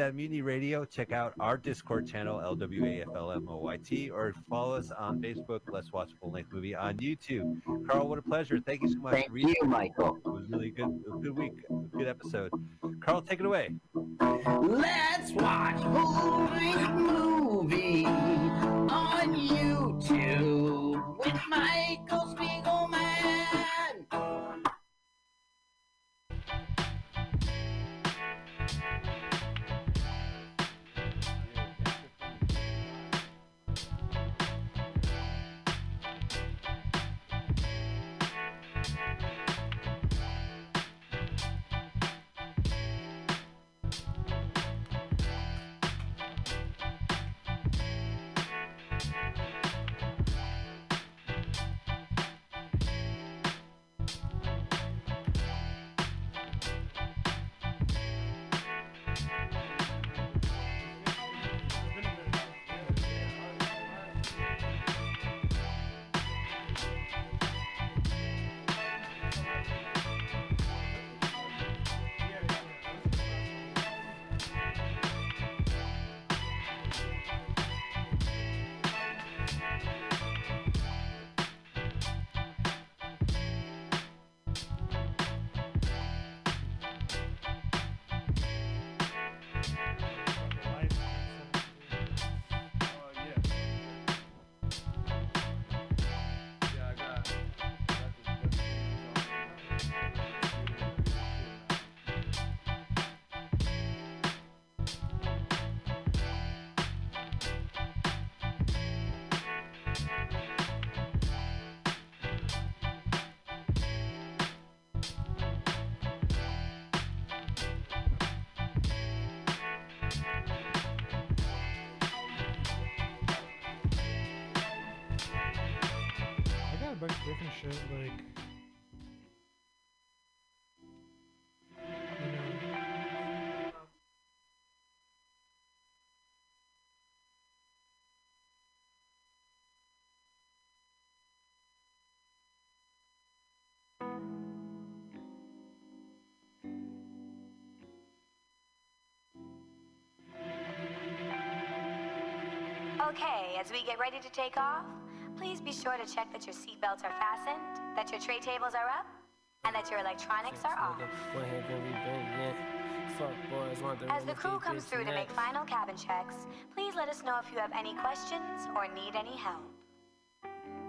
at Mutiny Radio. Check out our Discord channel, LWAFLMOYT, or follow us on Facebook. Let's watch full length movie on YouTube. Carl, what a pleasure. Thank you so much. Thank you, Michael. It was really good. A Good week. Good episode. Carl, take it away. Let's watch full length movie on YouTube with Michael Spiegelman. Ready to take off, please be sure to check that your seatbelts are fastened, that your tray tables are up, and that your electronics are off. As the crew comes through to make final cabin checks, please let us know if you have any questions or need any help.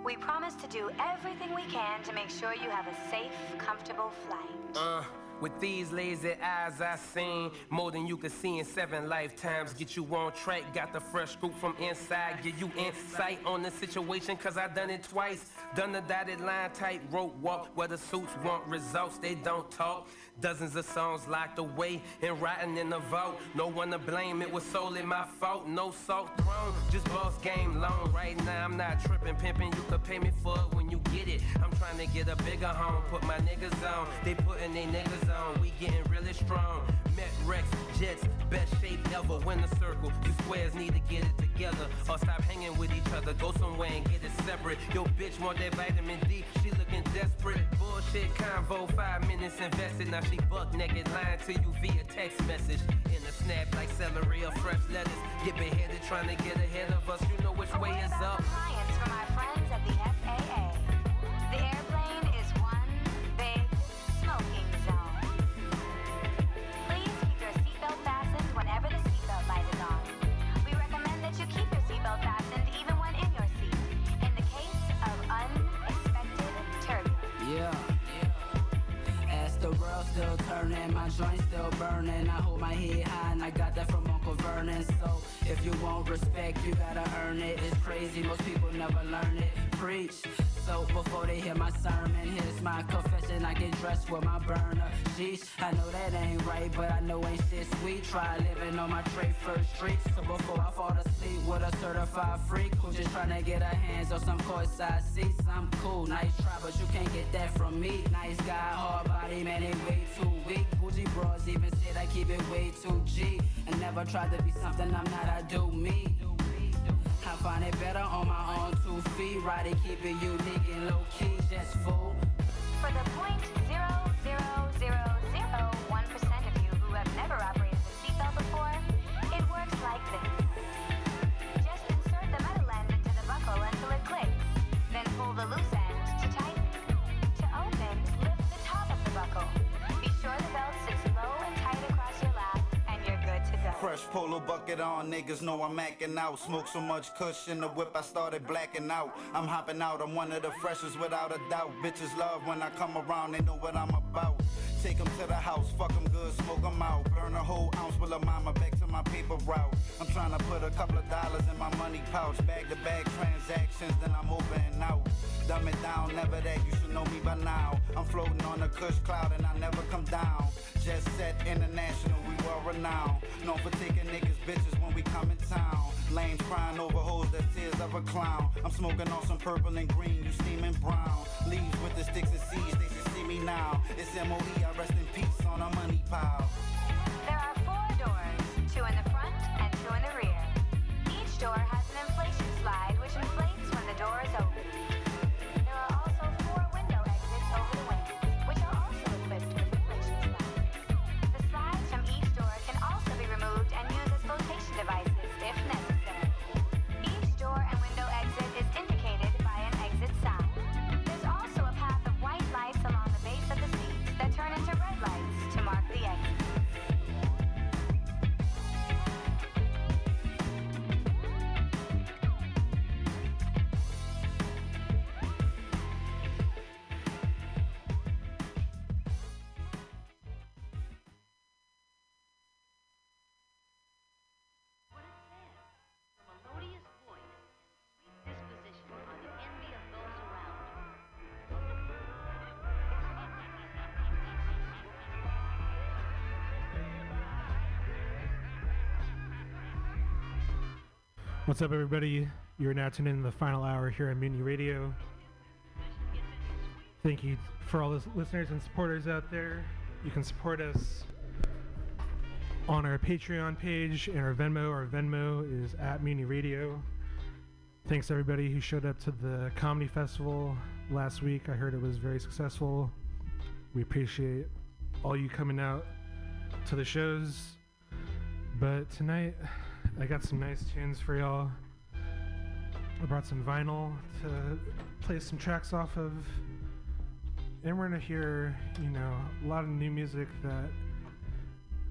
We promise to do everything we can to make sure you have a safe, comfortable flight. Uh, with these lazy eyes I seen more than you could see in seven lifetimes. Get you on track, got the fresh scoop from inside. Give you insight on the situation, cause I done it twice. Done the dotted line tight rope walk where the suits want results, they don't talk. Dozens of songs locked away and rotting in the vault. No one to blame, it was solely my fault. No salt thrown, just boss game long. Right now I'm not tripping, pimping. You could pay me for it when you get it. I'm trying to get a bigger home, put my niggas on. They putting they niggas on, we getting really strong. Met Rex, Jets, best shape ever. Win the circle, you squares need to get it together. Or stop hanging with each other, go somewhere and get it separate. Yo, bitch want that vitamin D, she looking desperate. Bullshit convo, five minutes invested. Now she buck naked, lying to you via text message. In a snap like celery or fresh lettuce. Get beheaded trying to get ahead of us. You burner. I know that ain't right, but I know ain't shit sweet. Try living on my trade first street. So before I fall asleep with a certified freak who just tryna get her hands on some courtside seats. I'm cool, nice try, but you can't get that from me. Nice guy, hard body, man, they way too weak. Bougie bros even said I keep it way too G. And never tried to be something I'm not, I do me. I find it better on my own two feet. Ride it, keep it unique and low key, just fool. For the point zero zero zero Fresh polo bucket on, niggas know I'm acting out. Smoke so much kush in the whip, I started blacking out. I'm hopping out, I'm one of the freshest without a doubt. Bitches love when I come around, they know what I'm about. Take 'em to the house, fuck 'em good, smoke 'em out. Burn a whole ounce with a mama back my paper route. I'm trying to put a couple of dollars in my money pouch. Bag to bag transactions, then I'm and out. Dumb it down, never that, you should know me by now. I'm floating on a kush cloud and I never come down. Jet set international, we well renowned. Known for taking niggas bitches when we come in town. Lanes crying over hoes, the tears of a clown. I'm smoking on some purple and green, you steaming brown. Leaves with the sticks and seeds, they should see me now. It's MOE, I rest in peace on a money pile. In the What's up, everybody? You're now tuned in the final hour here on Mutiny Radio. Thank you for all those listeners and supporters out there. You can support us on our Patreon page and our Venmo. Our Venmo is at Mutiny Radio. Thanks everybody who showed up to the comedy festival last week. I heard it was very successful. We appreciate all you coming out to the shows. But tonight, I got some nice tunes for y'all. I brought some vinyl to play some tracks off of. And we're gonna hear, you know, a lot of new music that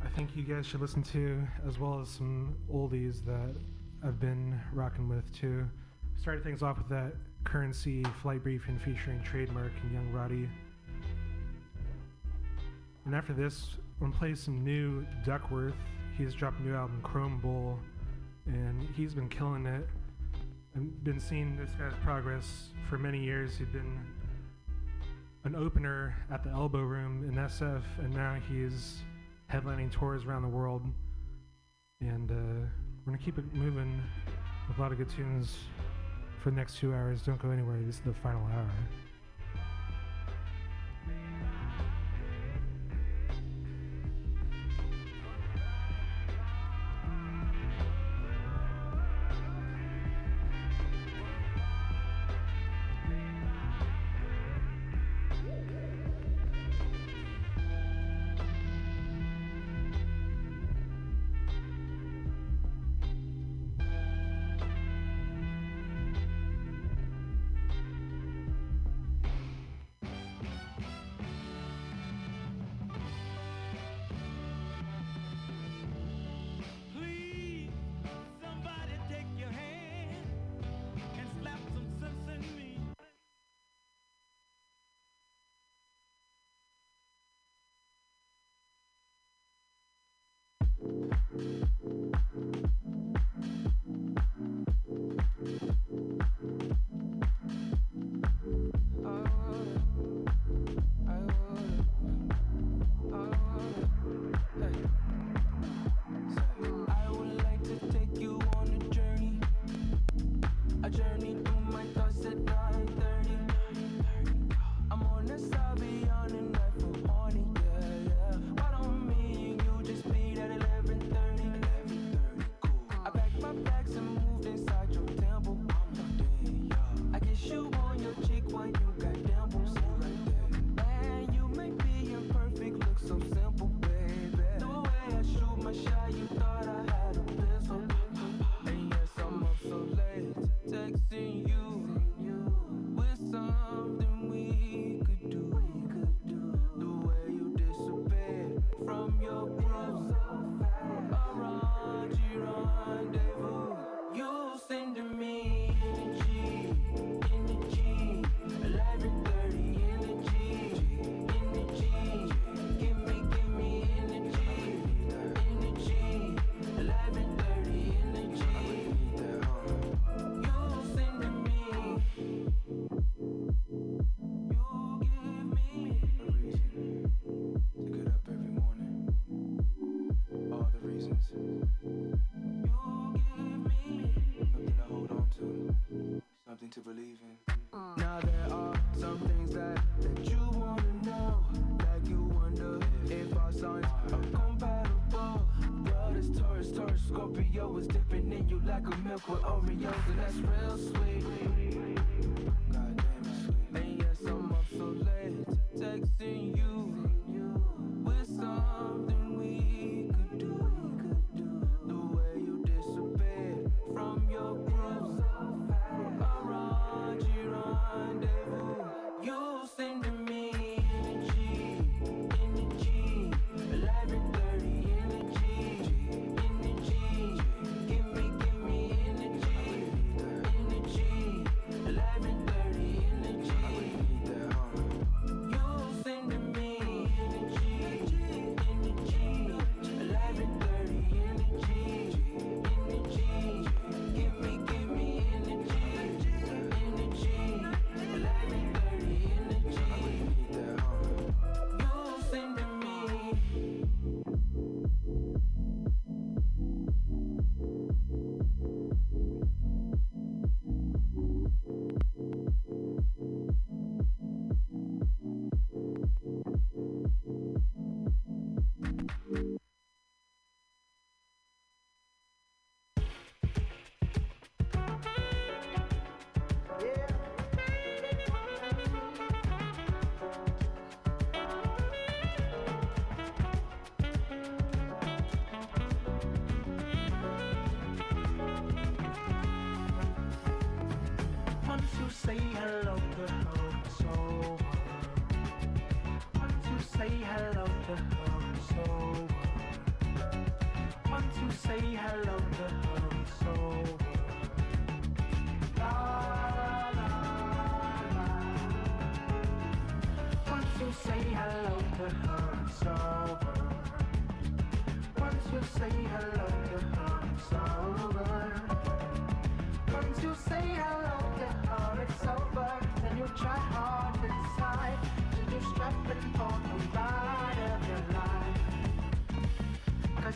I think you guys should listen to, as well as some oldies that I've been rocking with too. Started things off with that Curren$y flight briefing featuring Trademark and Young Roddy. And after this, I'm gonna play some new Duckwrth. He's dropped a new album, Chrome Bull, and he's been killing it. I've been seeing this guy's progress for many years. He'd been an opener at the Elbow Room in SF, and now he's headlining tours around the world. And uh, we're gonna keep it moving with a lot of good tunes for the next two hours. Don't go anywhere. This is the final hour.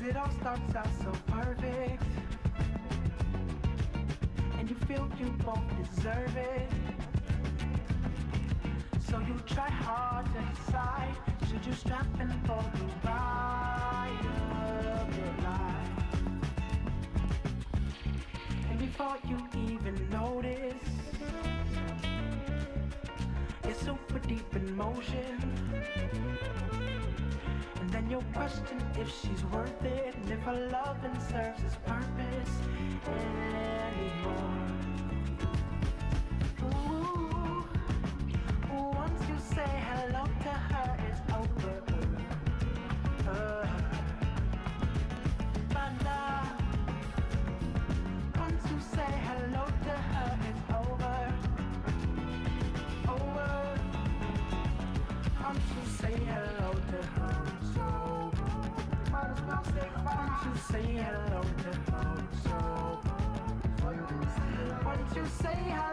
it all starts out so perfect. And you feel you both deserve it. So you try hard to decide should you strap in for the ride of your life? And before you even notice, it's super deep in motion. And then you'll question if she's worth for love and serves its purpose. And say hello to folks, so. Once you say hello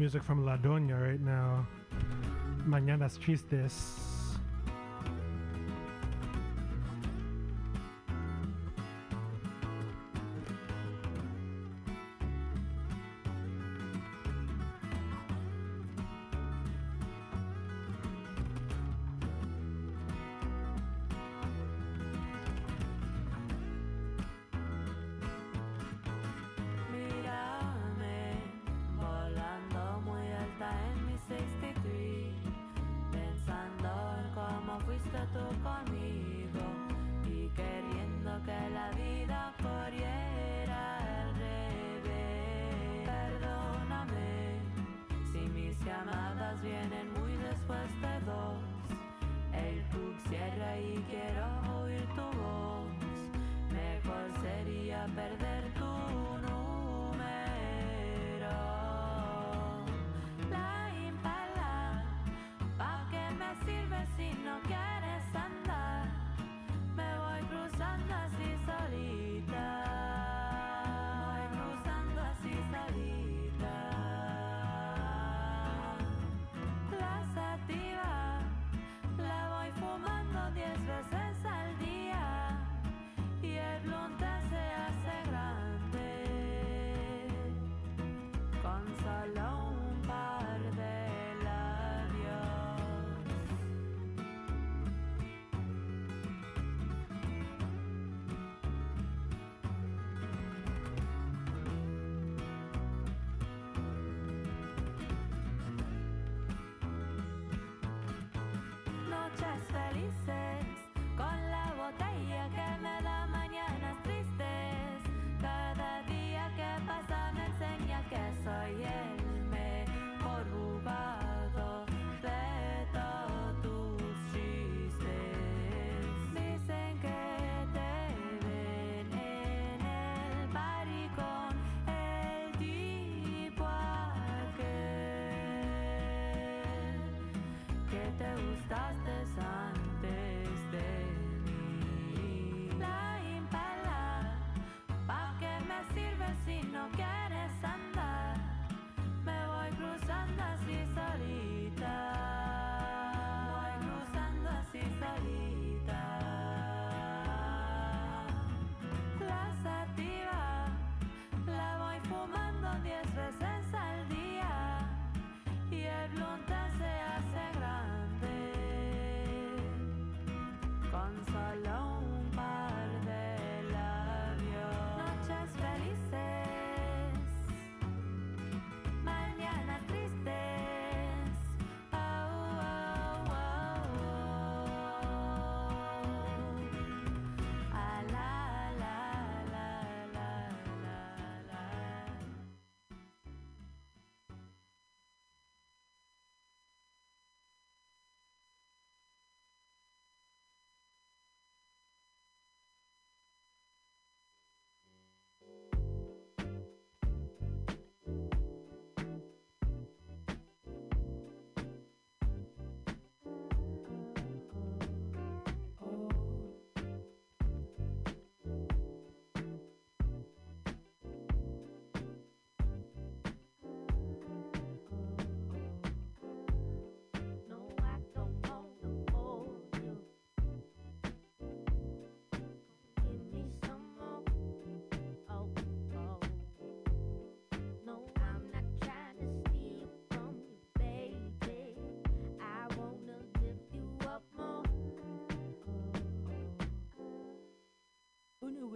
music from La Doña right now. Mañanas Tristes.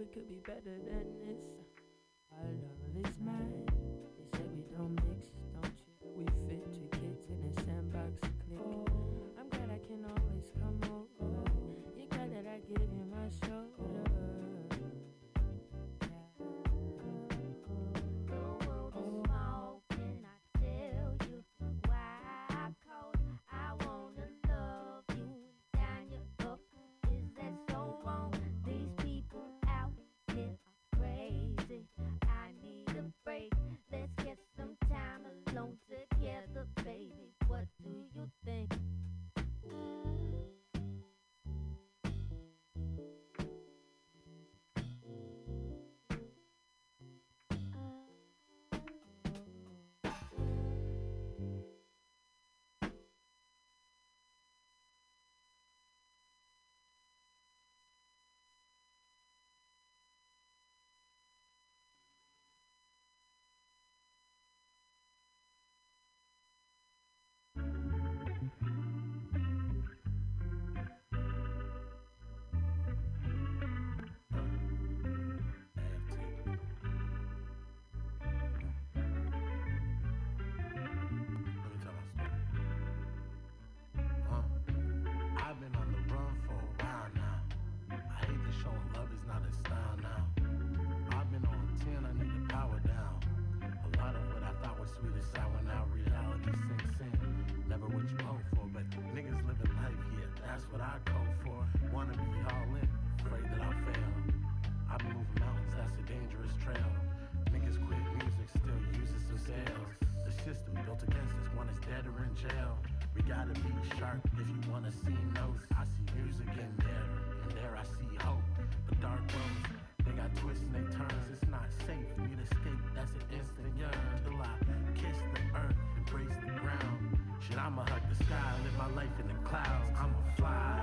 it could be better than this. If you wanna see notes. I see music in there, and there I see hope. But dark roads, they got twists and they turns. It's not safe. Need escape, that's an instant yearn. Till I kiss the earth, embrace the ground. Shit, I'ma hug the sky, live my life in the clouds. I'ma fly.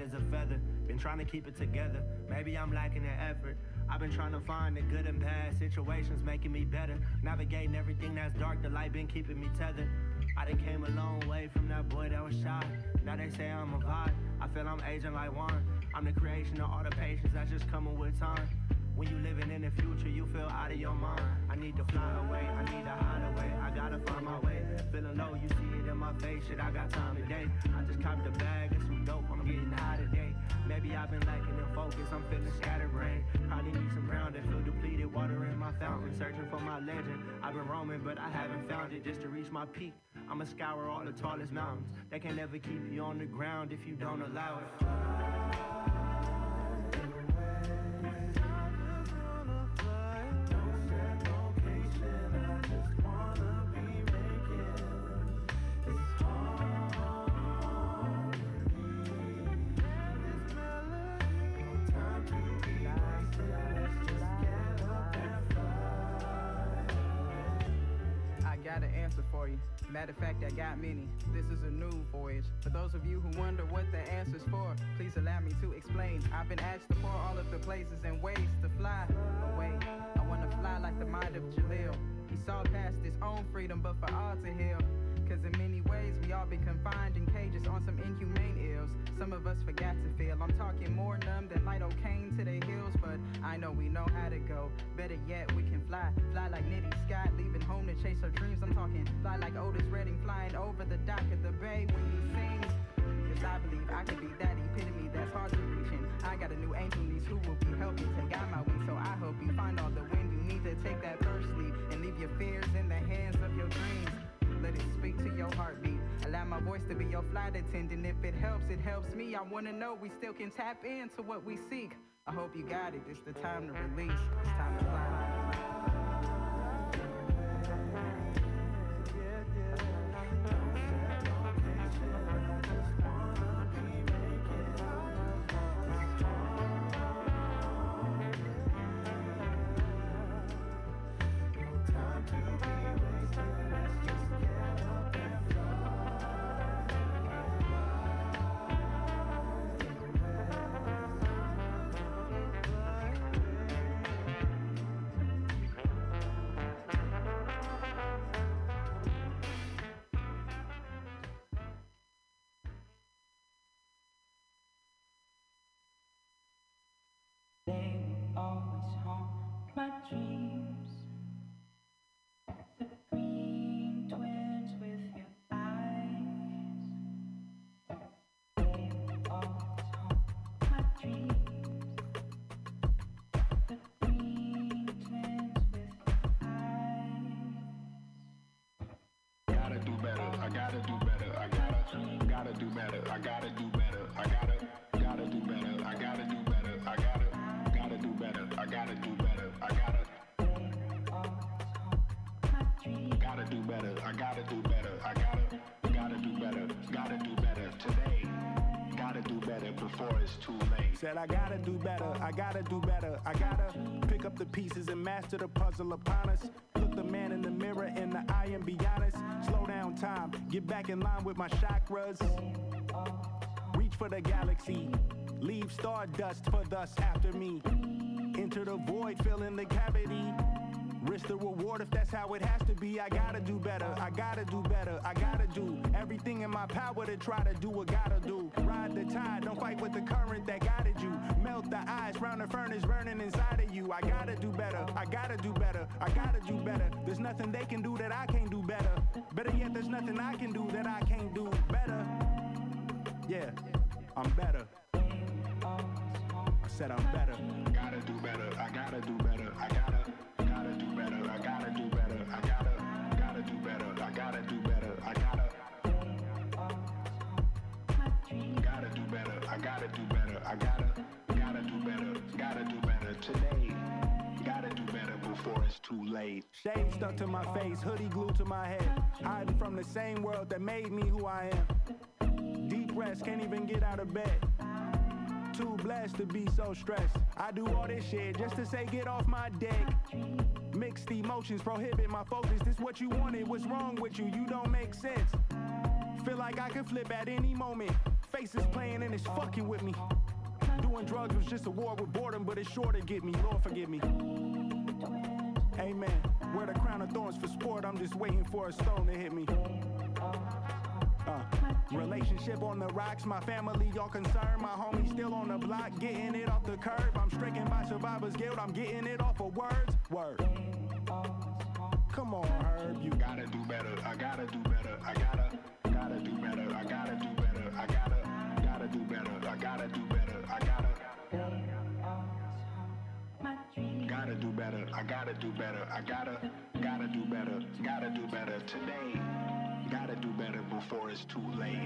Light as a feather. Been trying to keep it together. Maybe I'm lacking in effort. I've been trying to find the good and bad situations making me better. Navigating everything that's dark, the light been keeping me tethered. I done came a long way from that boy that was shy. Now they say I'm a vibe. I feel I'm aging like wine. I'm the creation of all the patience that's just coming with time. When you living in the future, you feel out of your mind. I need to fly away, I need to hide away. I gotta find my way. Feeling low, you see my face. Shit, I got time today. I just copped a bag of some dope. I'm getting high today. Maybe I've been lacking in focus. I'm feeling scatterbrained. Probably need some grounding. Feel depleted. Water in my fountain. Searching for my legend. I've been roaming, but I haven't found it. Just to reach my peak, I'ma scour all the tallest mountains. They can never keep you on the ground if you don't allow it. Matter of fact, I got many. This is a new voyage. For those of you who wonder what the answer's for, please allow me to explain. I've been asked to pour all of the places and ways to fly away. I wanna fly like the mind of Jalil. He saw past his own freedom, but for all to heal. Cause in many ways, we all been confined in cages on some inhumane ills. Some of us forgot to feel. I'm talking more numb than lidocaine to the hills, but I know we know how to go. Better yet, we can fly. Fly like Nitty Scott, leaving home to chase our dreams. I'm talking fly like Otis Redding, flying over the dock of the bay when he sings. Cause I believe I could be that epitome that's hard to reach. And I got a new angel niece who will be helping to guide my wings. So I hope you find all the wind you need to take that first leap and leave your fears in the hands of your dreams. Let it speak to your heartbeat. Allow my voice to be your flight attendant. If it helps, it helps me. I wanna know we still can tap into what we seek. I hope you got it. It's the time to release. It's time to fly. Gotta do better. I gotta, gotta do better. I gotta do better. I gotta, gotta do better. I gotta do better. I gotta, gotta do better. I gotta do better. I gotta, gotta do better. Gotta do better today. Gotta do better before it's too late. Said I gotta do better, I gotta do better, I gotta pick up the pieces and master the puzzle upon us. Look the man in the mirror in the eye and be honest. Slow down time, get back in line with my chakras. For the galaxy, leave stardust for thus after me. Enter the void, fill in the cavity. Risk the reward if that's how it has to be. I gotta do better, I gotta do better, I gotta do everything in my power to try to do what gotta do. Ride the tide, don't fight with the current that guided you. Melt the ice round the furnace burning inside of you. I gotta do better, I gotta do better, I gotta do better. There's nothing they can do that I can't do better. Better yet, there's nothing I can do that I can't do better. Yeah, I'm better. I said I'm better. Gotta do better. I gotta do better. I gotta, gotta do better. I gotta do better. I gotta, gotta do better. I gotta do better. I gotta. Gotta do better. I gotta do better. I gotta, gotta do better. Gotta do better today. Gotta do better before it's too late. Shade stuck to my face, hoodie glued to my head. Hiding from the same world that made me who I am. Can't even get out of bed. Too blessed to be so stressed. I do all this shit just to say get off my dick. Mixed emotions prohibit my focus. This what you wanted. What's wrong with you? You don't make sense. Feel like I can flip at any moment. Faces playing and it's fucking with me. Doing drugs was just a war with boredom, but it's sure to get me. Lord forgive me. Amen. Wear the crown of thorns for sport. I'm just waiting for a stone to hit me. Uh, relationship on the rocks, my family y'all concerned. My homie still on the block, getting it off the curb. I'm stricken by survivor's guilt, I'm getting it off of words. Word. Come on, Herb, you gotta do better. I gotta do better. I gotta, gotta do better. I gotta do better. I gotta, gotta do better. I gotta do better. I gotta. Gotta do better. I gotta do better. I gotta, gotta do better. I gotta do better today. Gotta do better before it's too late.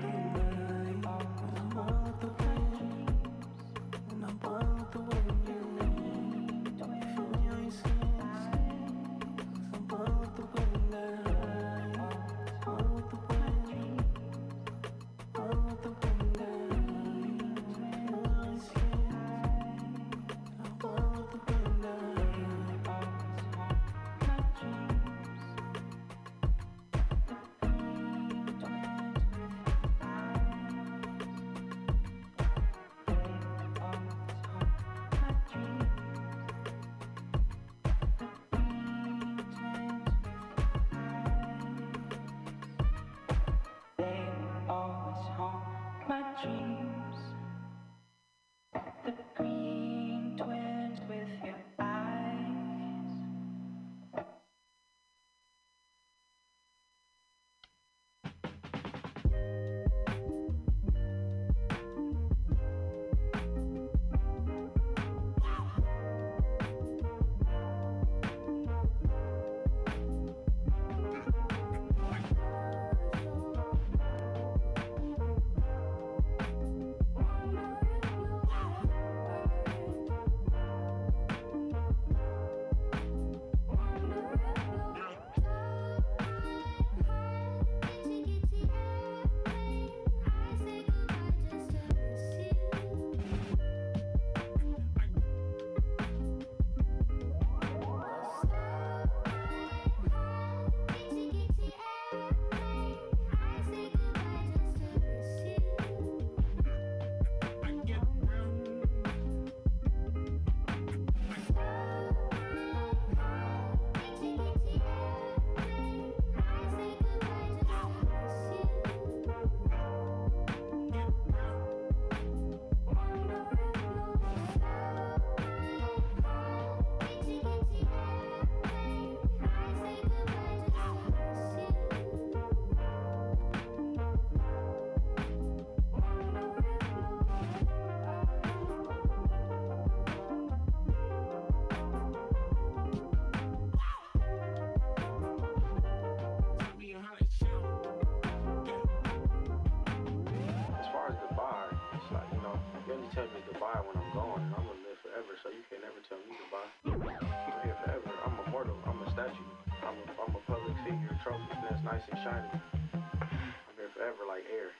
Tell me Dubai when I'm gone, and I'm gonna live forever, so you can never tell me Dubai. I'm here forever. I'm immortal. I'm a statue. I'm a, I'm a public figure, trophy that's nice and shiny. I'm here forever like air.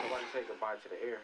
Nobody say goodbye to the air.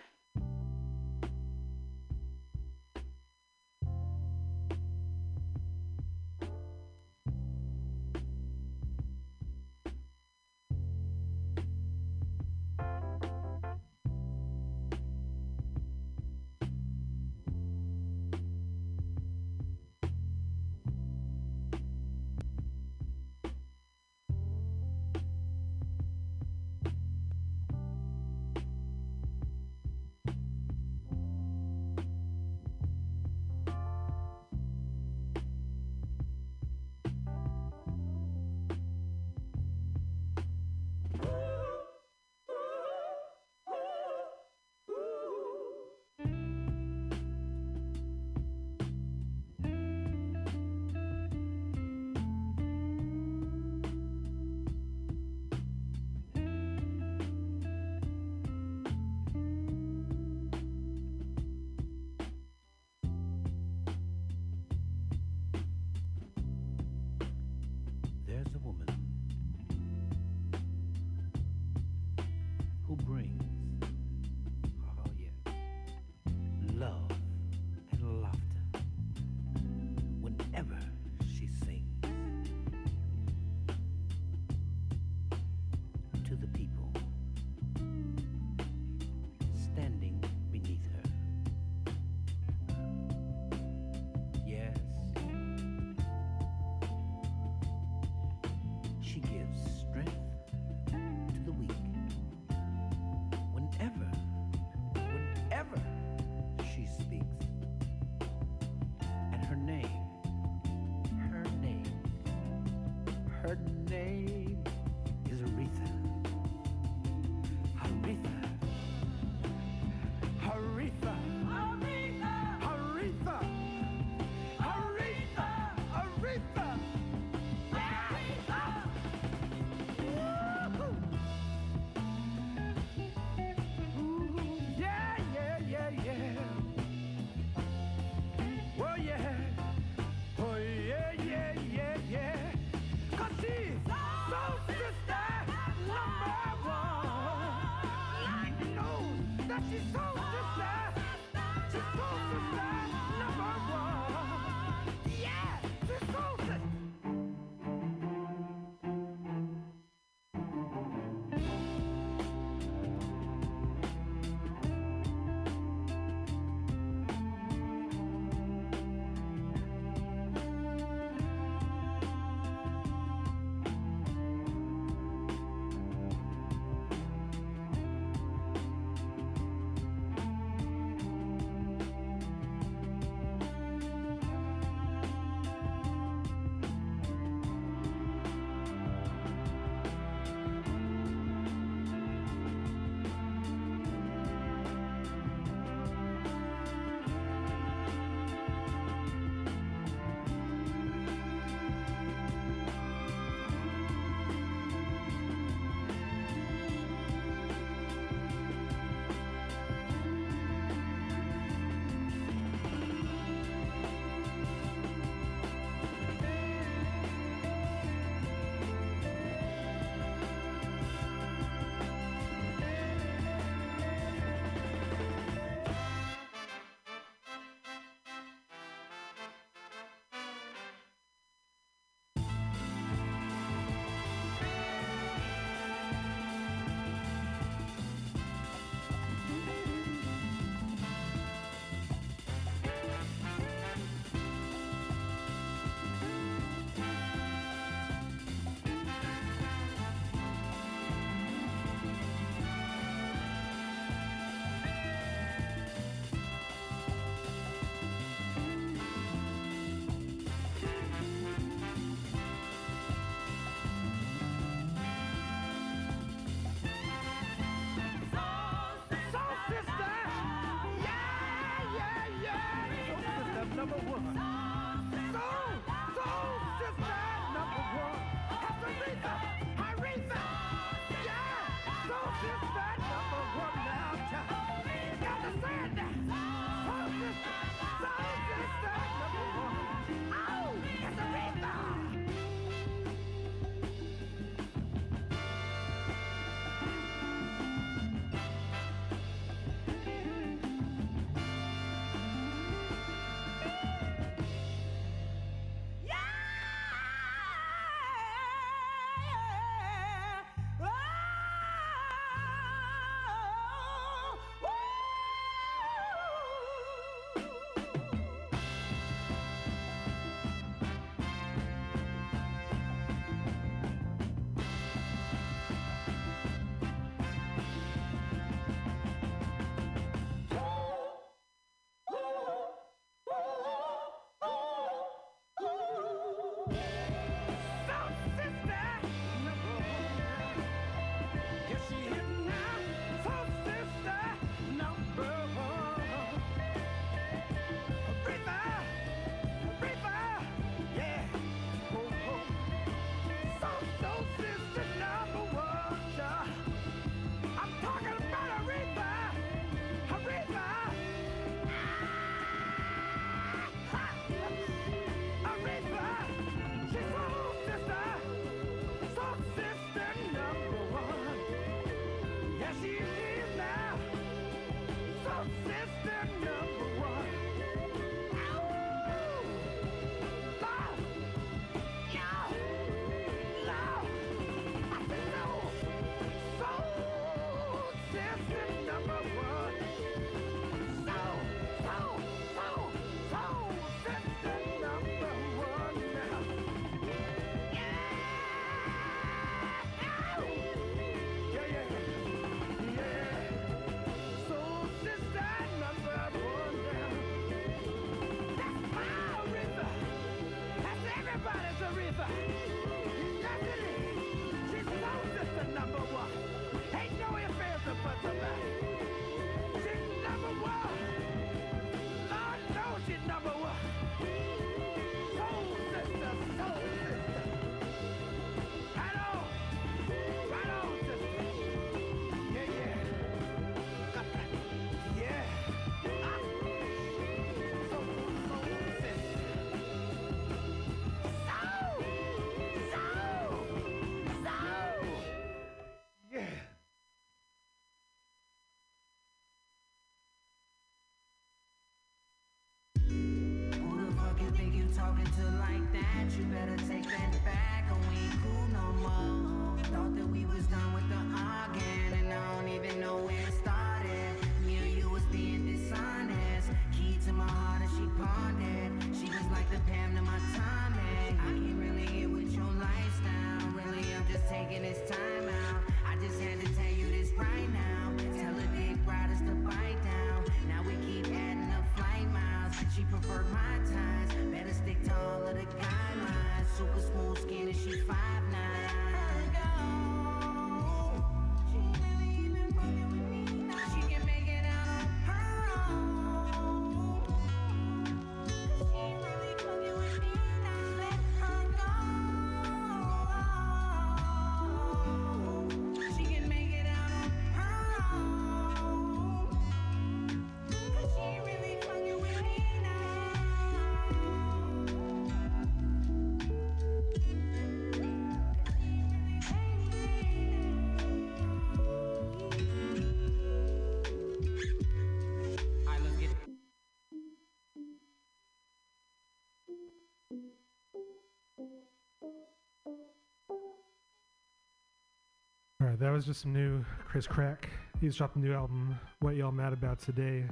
That was just some new Chris Crack. He's dropped a new album, What Y'all Mad About Today.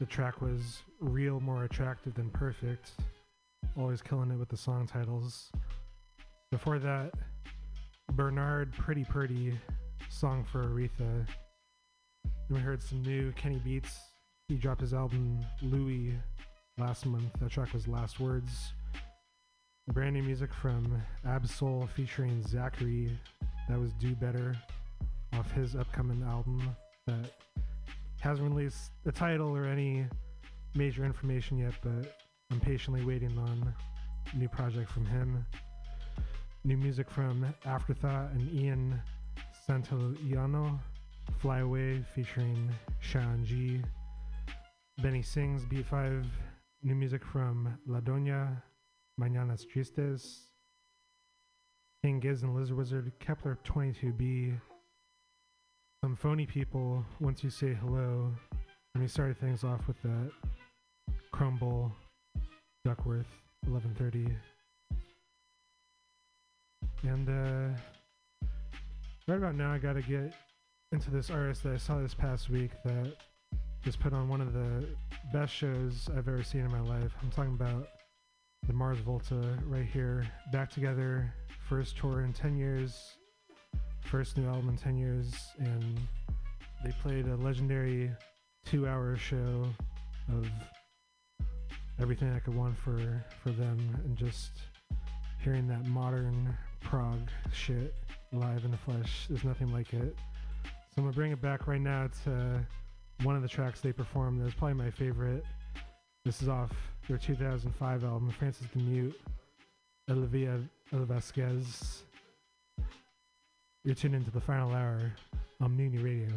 The track was real more attractive than perfect. Always killing it with the song titles. Before that, Bernard Pretty Pretty, song for Aretha. Then we heard some new Kenny Beats. He dropped his album Louie last month. That track was Last Words. Brand new music from Absol featuring Zachary. That was Do Better off his upcoming album that hasn't released the title or any major information yet, but I'm patiently waiting on a new project from him. New music from Afterthought and Ian Santillano, Fly Away featuring Sean G. Benny Sings, B5, New music from La Doña, Mañanas Tristes. King Giz and Lizard Wizard, Kepler 22b. Some phony people, once you say hello. And we started things off with that Crumble, Duckwrth, 1130. And uh, right about now, I got to get into this artist that I saw this past week that just put on one of the best shows I've ever seen in my life. I'm talking about the Mars Volta right here. Back together, first tour in 10 years, first new album in 10 years, and they played a legendary two hour show of everything I could want for, for them and just hearing that modern prog shit live in the flesh. There's nothing like it. So I'm gonna bring it back right now to one of the tracks they performed. that was probably my favorite. This is off their 2005 album, Frances the Mute, L'Via L'Viaquez. You're tuned into the final hour on Mutiny Radio.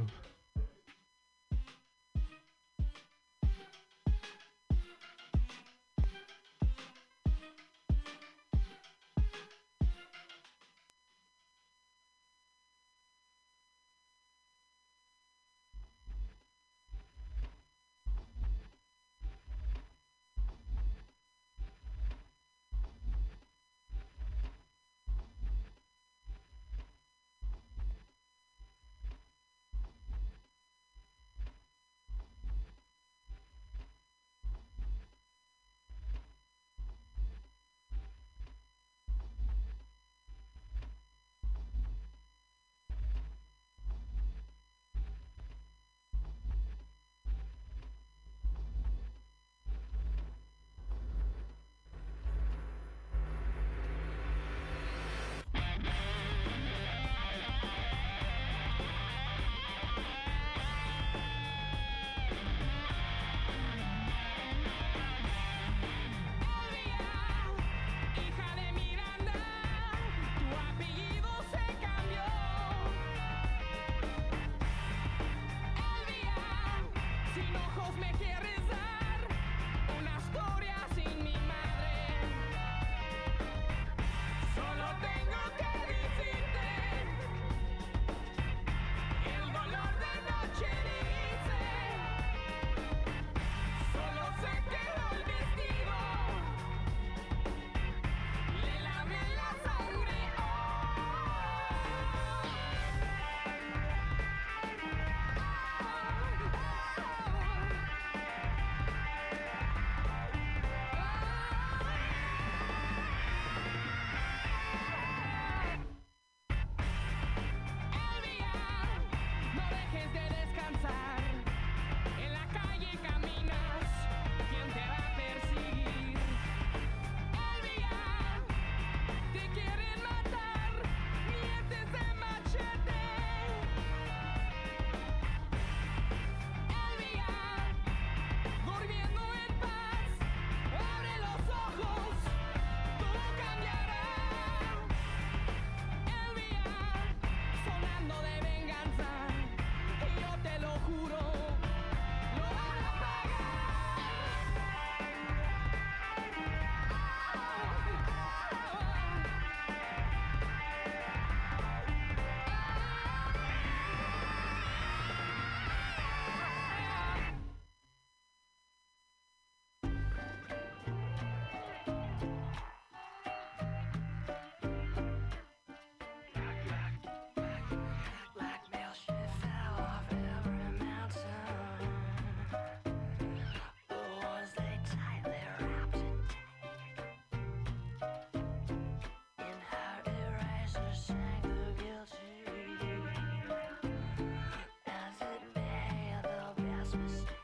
The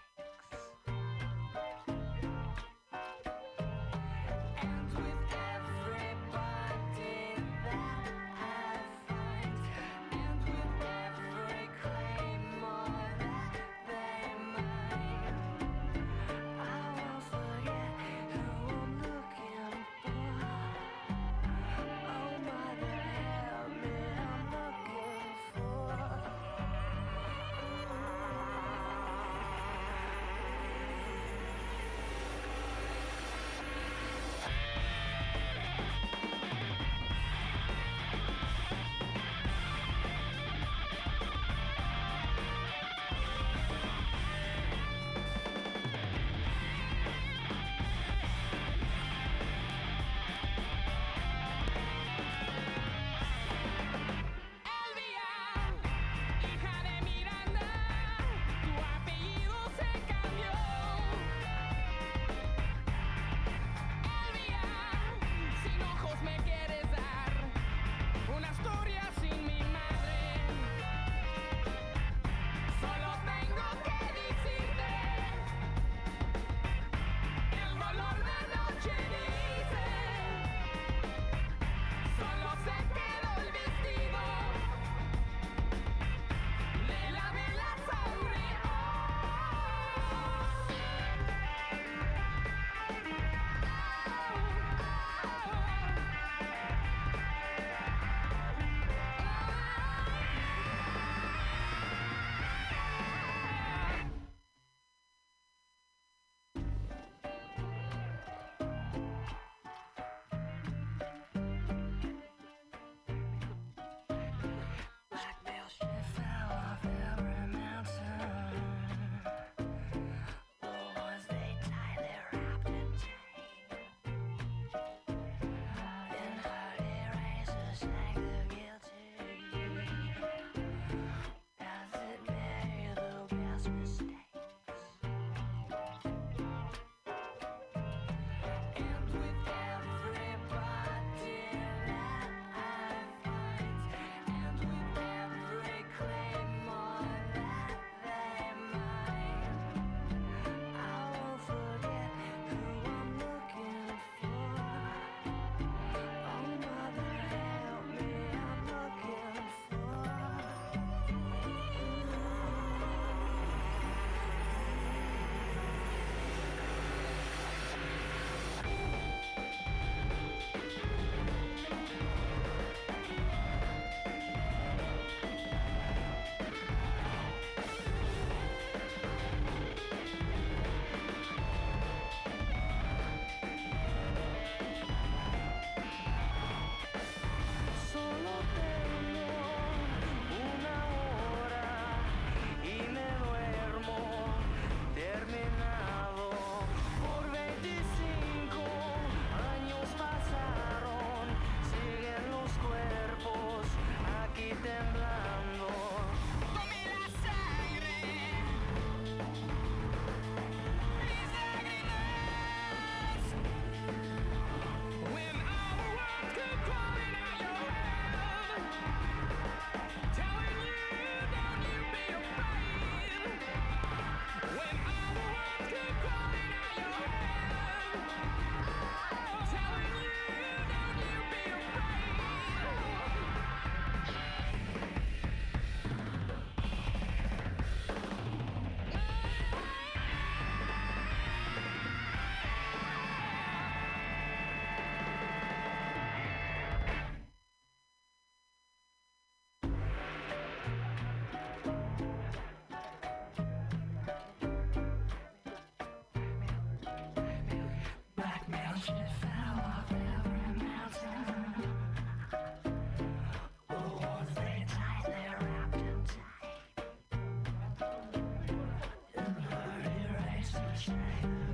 Yeah.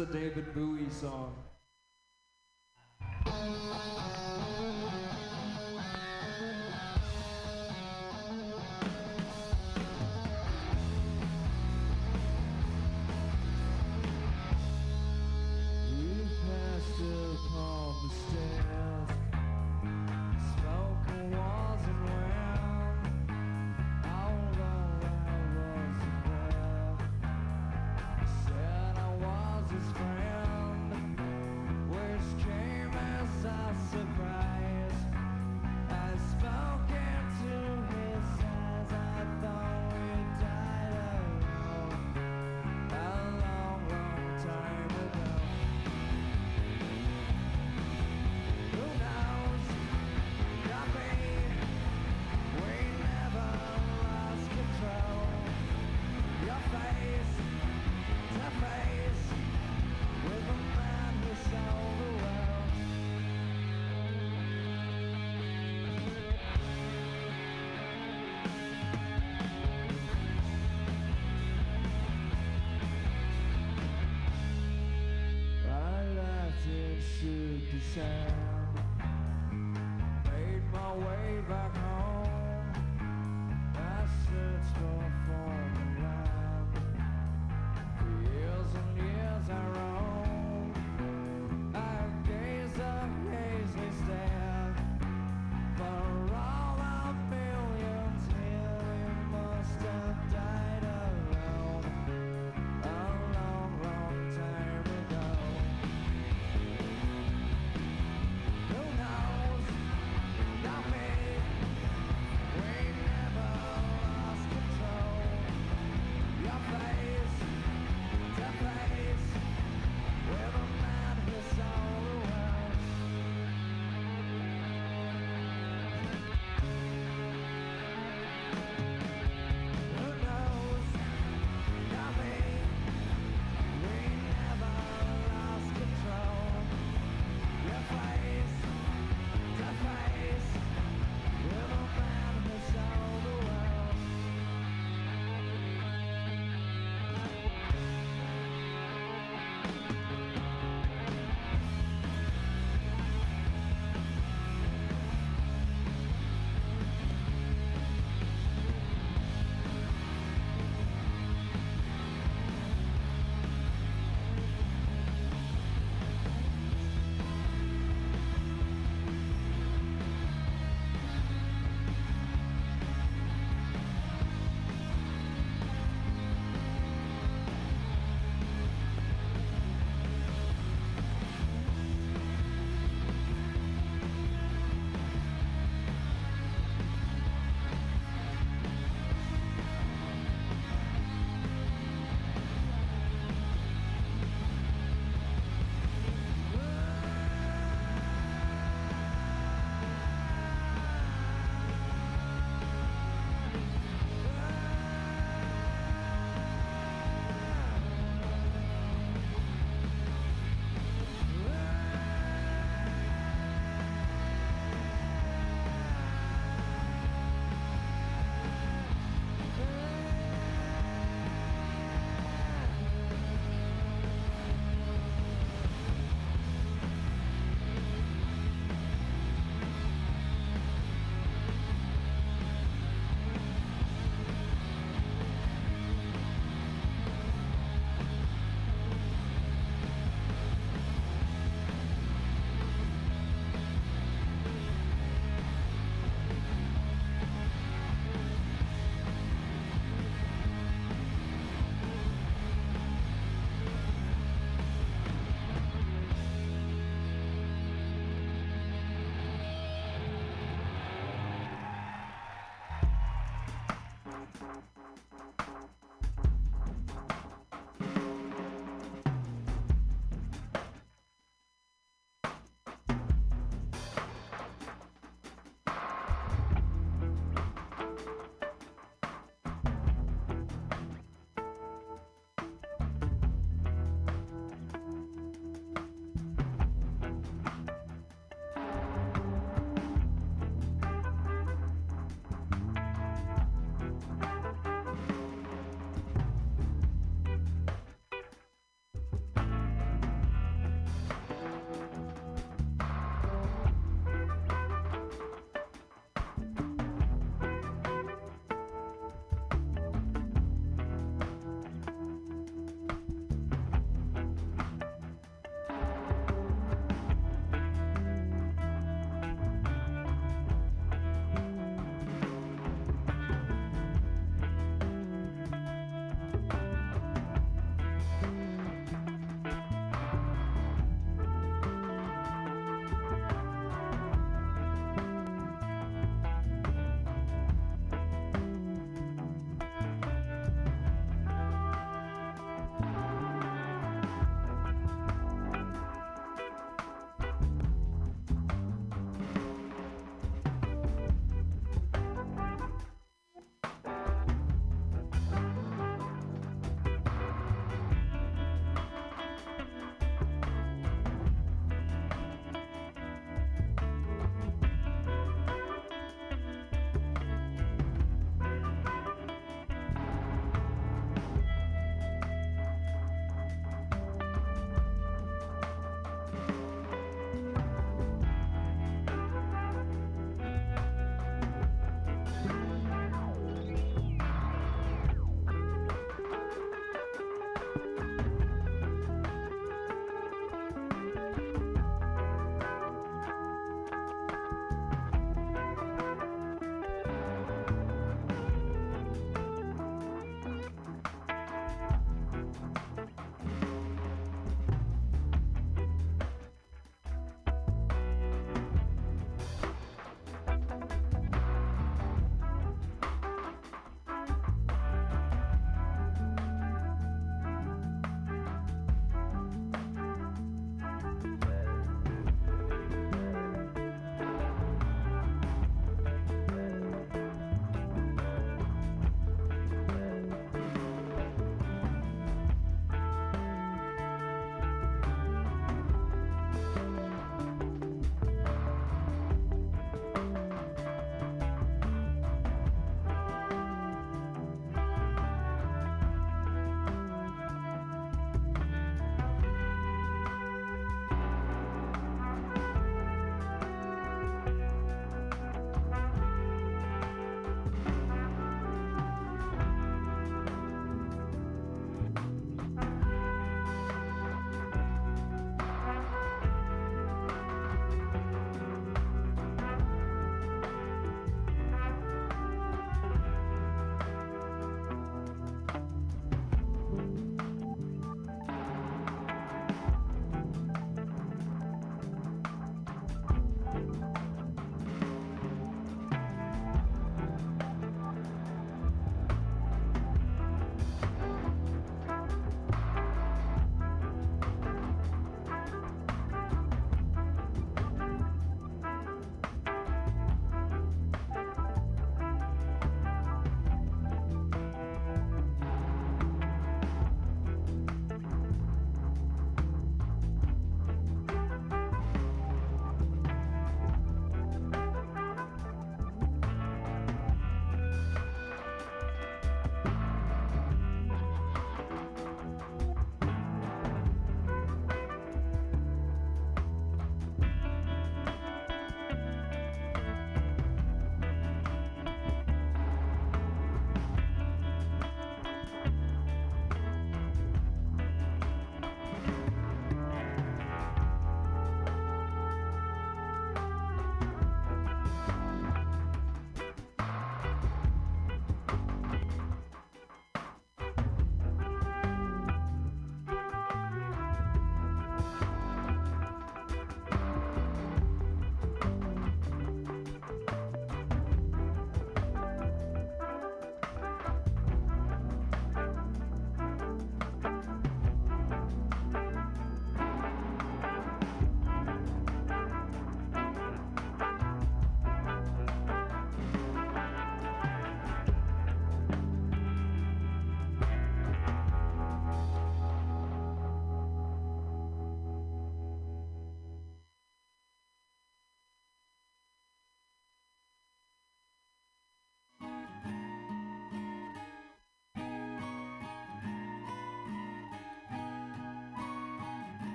Is a David Bowie song.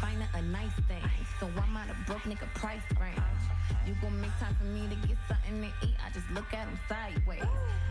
Finer a nice thing. So I'm at a broke nigga price range. You gon' make time for me to get something to eat. I just look at him sideways.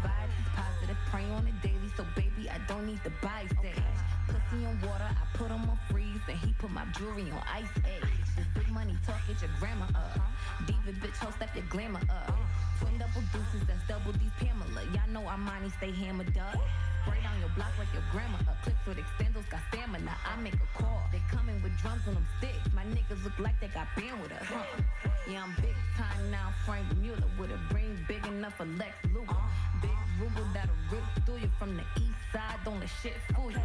Vibes is positive, pray on it daily. So baby, I don't need to buy stage. Pussy on water, I put him on freeze. And he put my jewelry on ice age. This big money talk, get your grandma up. Diva bitch, ho, step your glamour up. Twin double deuces, that's double D's Pamela. Y'all know Armani stay hammered up. Spray down your block like your grandma. A clips with extendos, got stamina. I make a call. Coming with drums on them sticks. My niggas look like they got band with us. Huh. Yeah, I'm big time now. Franck Muller with a brain big enough for Lex Luger. Uh-huh. Big Rugal that'll rip through you from the east side. Don't let shit fool you.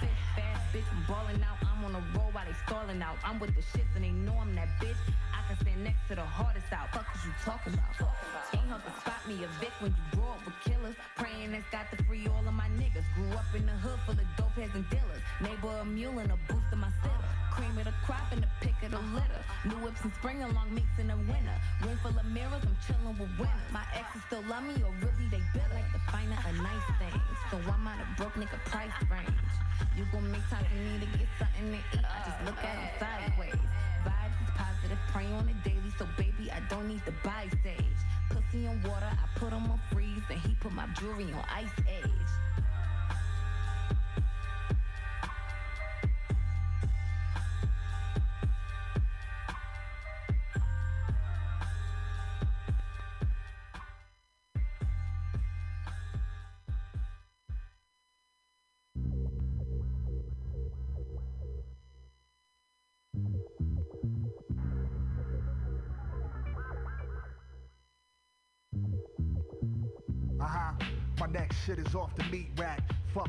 Fit fast bitch, I'm balling out. I'm on a roll while they stalling out. I'm with the shits and they know I'm that bitch. I can stand next to the hardest out. Fuck is you talking about? Ain't hard to spot me a Vic when you grow up with killers. Praying that's got to free all of my niggas. Grew up in the hood full of dope heads and dealers. Neighbor a mule and a boost my sitter. The crop and the pick of the litter. New whips in spring along mix in the winter. Room full of mirrors, I'm chillin' with winners. My exes still love me or really they bitter. Like the finer of nice things. So I'm out of broke nigga price range. You gon' make time for me to get something to eat. I just look at it sideways. Vibes is positive, pray on it daily. So baby, I don't need to buy sage. Pussy and water, I put him on freeze. And he put my jewelry on ice age. Uh huh. My next shit is off the meat rack. Fuck.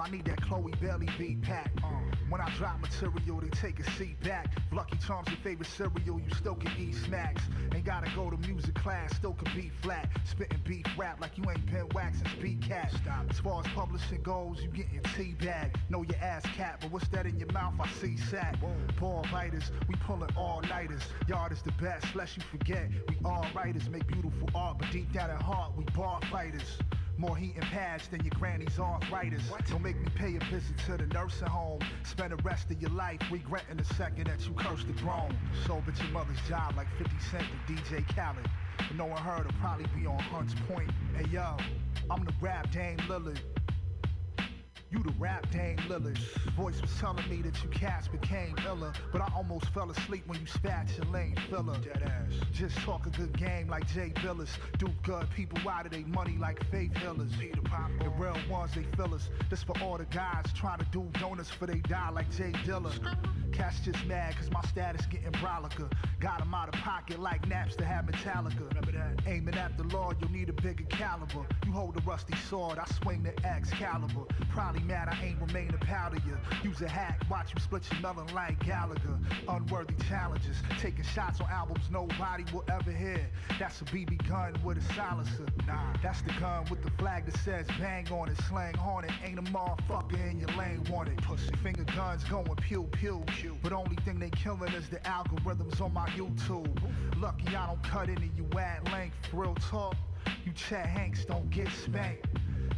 I need that Chloe Bailey beat pack. Uh, when I drop material, they take a seat back. Lucky Charms your favorite cereal, you still can eat snacks. Ain't gotta go to music class, still can be flat. Spitting beef rap like you ain't been waxing speed cat. Stop. As far as publishing goes, you getting teabag. Know your ass cat, but what's that in your mouth? I see sack. Ball biters, we pullin' all nighters. Yard is the best, lest you forget. We all writers make beautiful art, but deep down at heart, we bar fighters. More heat and pads than your granny's arthritis. Don't make me pay a visit to the nursing home. Spend the rest of your life regretting the second that you cursed the grown. So, but your mother's job like 50 Cent to DJ Khaled. But knowing her to probably be on Hunt's Point. Hey yo, I'm the rap Dame Lillard. You the rap Dame Lillard. Voice was telling me that you cats became iller, but I almost fell asleep when you spat your lane filler. Dead ass. Just talk a good game like Jay Bilas. Do good people out of they money like faith healers. The real ones they fill us. This for all the guys trying to do donuts for they die like J Dilla. Cats just mad cause my status getting brolica. Got 'em out of pocket like Napster had Metallica. Remember that? Aiming at the Lord, you'll need a bigger caliber. You hold a rusty sword, I swing the Excalibur. Probably mad I ain't remain a powder you. Use a hack, watch you split your melon like Gallagher. Unworthy challenges, taking shots on albums nobody will ever hear. That's a BB gun with a silencer. Nah, that's the gun with the flag that says bang on it. Slang hornet, ain't a motherfucker in your lane wanted. Pussy finger guns going pew pew. But only thing they killing is the algorithms on my YouTube. Lucky I don't cut into you at length. Real talk, you Chet Hanks don't get spanked.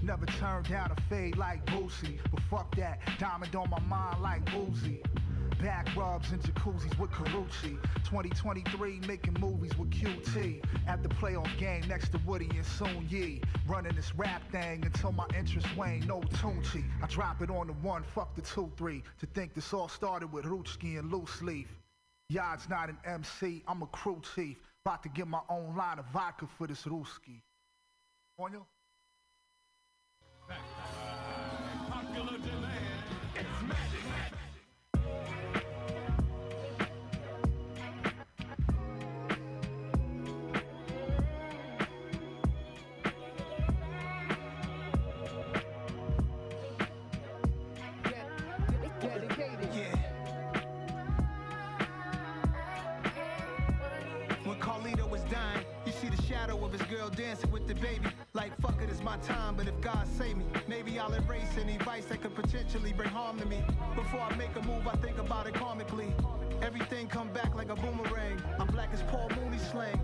Never turn down a fade like Boosie. But fuck that, diamond on my mind like Uzi. Back rubs and jacuzzis with Carucci. 2023 making movies with QT. At the playoff game next to Woody and Soon Yi. Running this rap thing until my interest wane. No Tunechi. I drop it on the one, fuck the two, three. To think this all started with Ruchki and Loose Leaf. Yard's not an MC, I'm a crew chief. About to get my own line of vodka for this Ruski. On you? Popular demand. It's magic. My time, but if God save me, maybe I'll erase any vice that could potentially bring harm to me. Before I make a move, I think about it karmically. Everything come back like a boomerang. I'm black as Paul Mooney slang.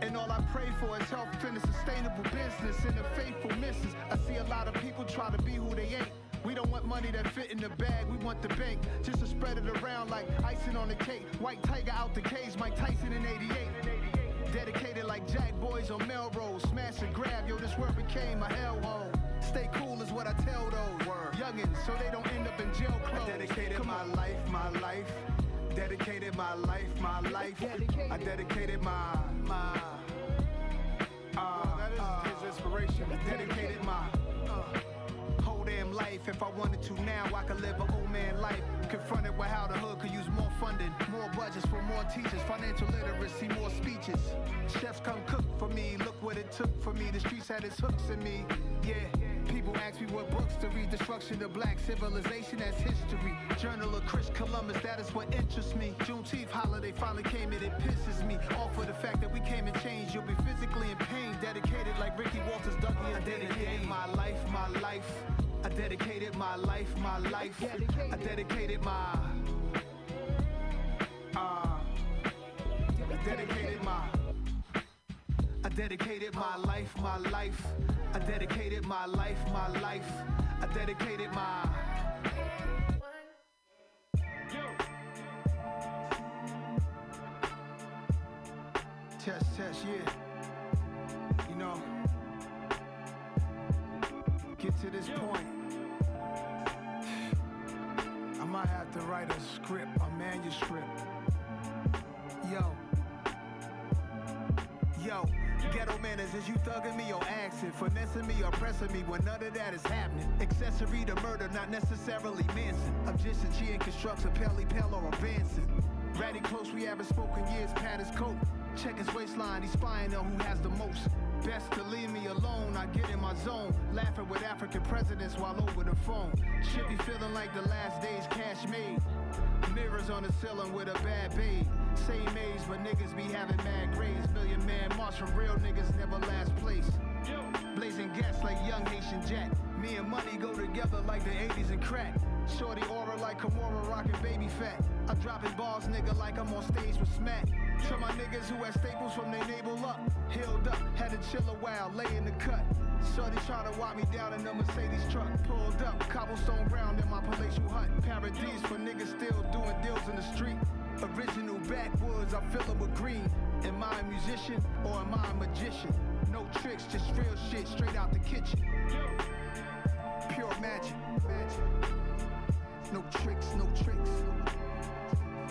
And all I pray for is health and a sustainable business and a faithful missus. I see a lot of people try to be who they ain't. We don't want money that fit in the bag, we want the bank. Just to spread it around like icing on the cake. White tiger out the cage, Mike Tyson in 88. Dedicated like Jack Boys on Melrose. Smash and grab, yo, this world became a hellhole. Stay cool is what I tell those youngins so they don't end up in jail clothes. I dedicated my life, my life. Dedicated my life, my life. I dedicated my, my. Life. If I wanted to now, I could live an old man life. Confronted with how the hood could use more funding, more budgets for more teachers, financial literacy, more speeches. Chefs come cook for me, look what it took for me. The streets had its hooks in me. Yeah, people ask me what books to read. Destruction of black civilization as history. Journal of Chris Columbus, that is what interests me. Juneteenth holiday finally came and it pisses me off for the fact that we came and changed. You'll be physically in pain, dedicated like Ricky Walters, Dougie, and dedicated my life, my life. I dedicated my life, my life. I dedicated my. Uh, I dedicated my. I dedicated my life, my life. I dedicated my life, my life. I dedicated my. Test, test, yeah. You know, get to this point. To write a script, a manuscript. Yo. Yo, ghetto manners, is you thugging me or asking, finessing me or pressing me when none of that is happening? Accessory to murder, not necessarily Manson. I'm just a G and constructs a Pelly Pell or advancing. Ratty close, we haven't spoken years, pat his coat. Check his waistline, he's spying on who has the most. Best to leave me alone, I get in my zone. Laughing with African presidents while over the phone. Should be feeling like the last days cash made. Mirrors on the ceiling with a bad babe. Same age, but niggas be having mad grades. Million man march from real niggas never last place. Blazing gas like young Haitian Jack. Me and money go together like the 80s and crack. Shorty aura like Kimora rocking Baby Phat. I'm dropping balls, nigga, like I'm on stage with Smack. To my niggas who had staples from their navel up. Healed up, had to chill a while, lay in the cut. Shorty try to walk me down in the Mercedes truck. Pulled up, cobblestone ground in my palatial hut. Paradise for niggas still doing deals in the street. Original backwoods, I fill 'em with green. Am I a musician or am I a magician? No tricks, just real shit straight out the kitchen. Pure magic, magic. No tricks, no tricks.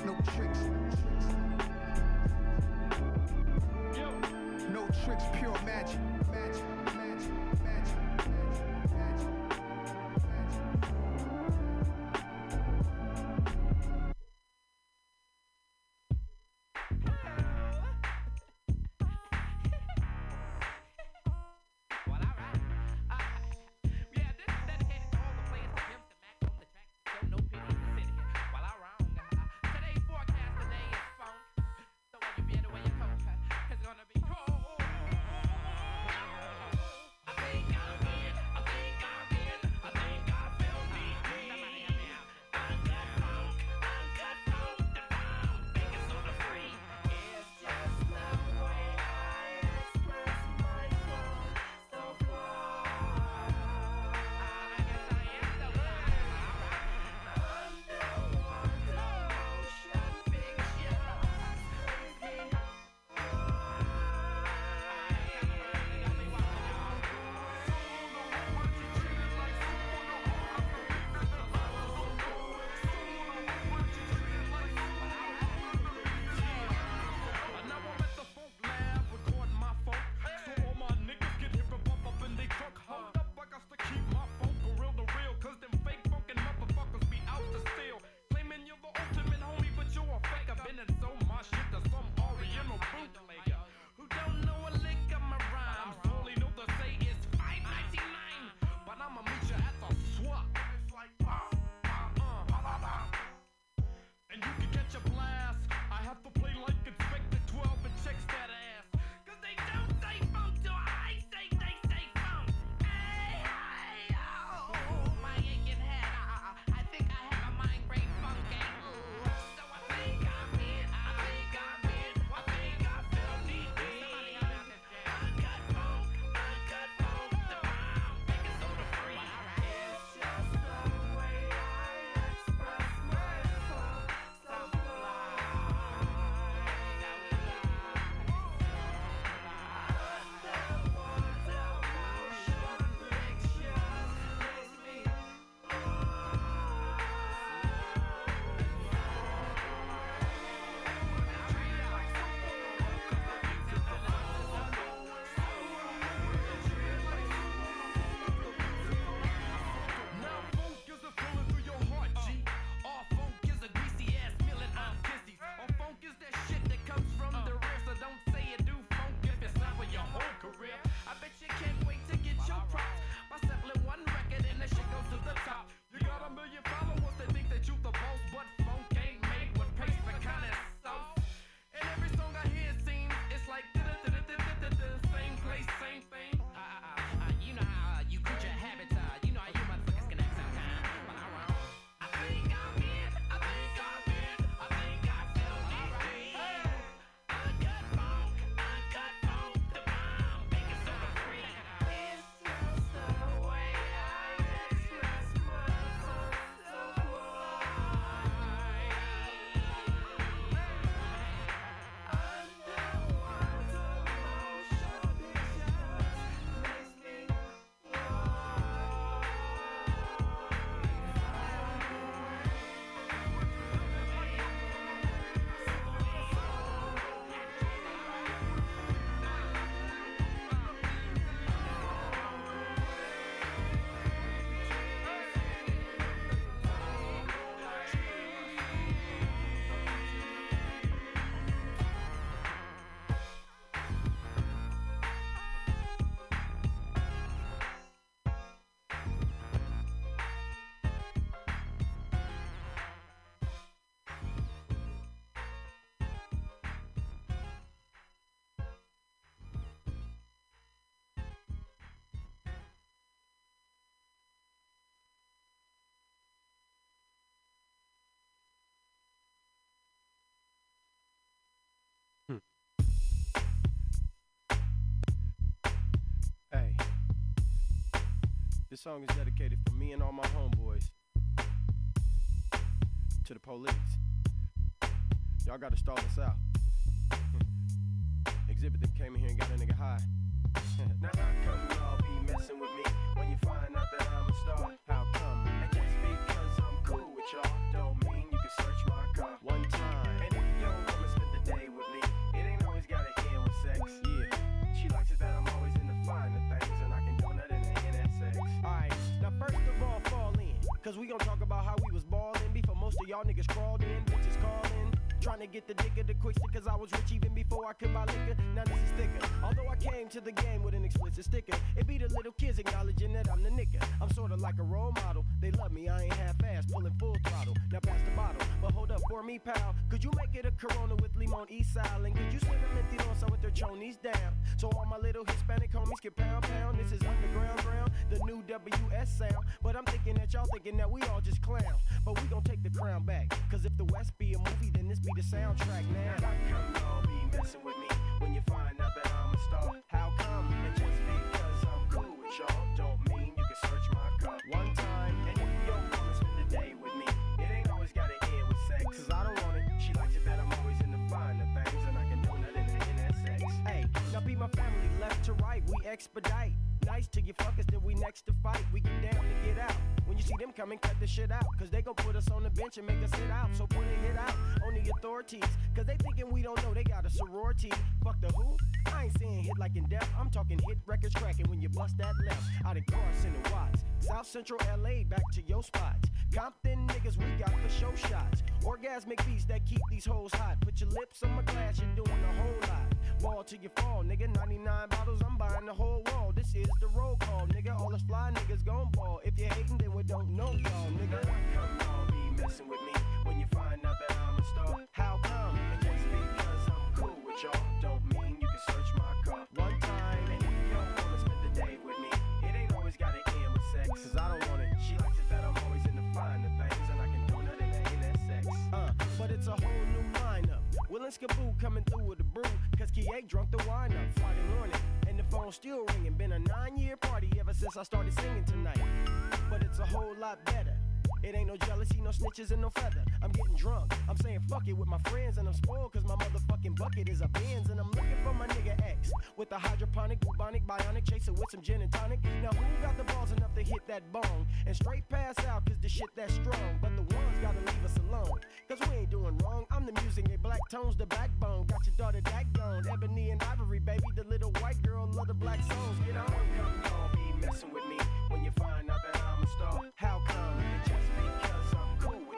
No tricks, no tricks. No tricks, pure magic, magic, This song is dedicated for me and all my homeboys. To the police. Y'all gotta stall us out. Exhibit them came in here and got a nigga high. now how come y'all be messing with me when you find out that I'm a star? Cause we gon' talk about how we was ballin' before most of y'all niggas crawled in, bitches callin'. Trying to get the of the quick cause I was rich even before I could buy liquor. Now this is thicker. Although I came to the game with an explicit sticker, it be the little kids acknowledging that I'm the nigga. I'm sorta like a role model. They love me, I ain't half ass, pulling full throttle. Now pass the bottle, but hold up for me, pal. Could you make it a Corona with limon east side? And could you split a mentirosa with their chonies down? So all my little Hispanic homies get pound pound. This is underground ground, the new WS sound. But I'm thinking that y'all thinking that we all just clowns. But we gon' take the crown back. Cause if the West be a movie, then this be the soundtrack now. How come y'all be messing with me when you find out that I'm a star? How come? And just because I'm cool with y'all, don't mean you can search my car. One time, and if your woman spend the day with me, it ain't always gotta end with sex. Cause I don't want it. She likes it that I'm always in the finer things, and I can do nothing in that sex. Hey, now be my family left to right, we expedite. Nice till you fuck then we next to fight. We get down to get out. When you see them coming, cut the shit out. Cause they gon' put us on the bench and make us sit out. So put a hit out on the authorities. Cause they thinking we don't know they got a sorority. Fuck the who? I ain't saying hit like in death. I'm talking hit records cracking when you bust that left. Out in Carson and Watts. South Central LA, back to your spots. Compton niggas, we got for show shots. Orgasmic beats that keep these hoes hot. Put your lips on my glass, you're doing a whole lot. Ball till you fall, nigga. 99 bottles, I'm buying the whole wall. This is the roll call, nigga. All us fly niggas gon' ball. If you hating, then we don't know y'all, nigga. Y'all be messing with me when you find out that I'm a star? How come? And just because I'm cool with y'all, don't mean you can search my car. One time, and if your woman spend the day with me, it ain't always gotta end with sex. Cause I don't want it. She likes it that I'm always in the finer things, and I can do nothing in that sex. Uh, but it's a whole new lineup. Will and Skaboo coming through with the brew. Cause Kie drunk the wine up Friday morning. And the phone still ringing. Been a nine year party ever since I started singing tonight. But it's a whole lot better. It ain't no jealousy, no snitches, and no feather. I'm getting drunk. I'm saying fuck it with my friends, and I'm spoiled cause my motherfucking bucket is a Benz. And I'm looking for my nigga X with a hydroponic, bubonic, bionic chaser with some gin and tonic. Now, who got the balls enough to hit that bong and straight pass out cause the shit that's strong? But the ones gotta leave us alone cause we ain't doing wrong. I'm the music, and black tones, the backbone. Got your daughter that gone, ebony and ivory, baby. The little white girl love the black songs. Get on, come y'all be messing with me when you find out that I'm a star. How come?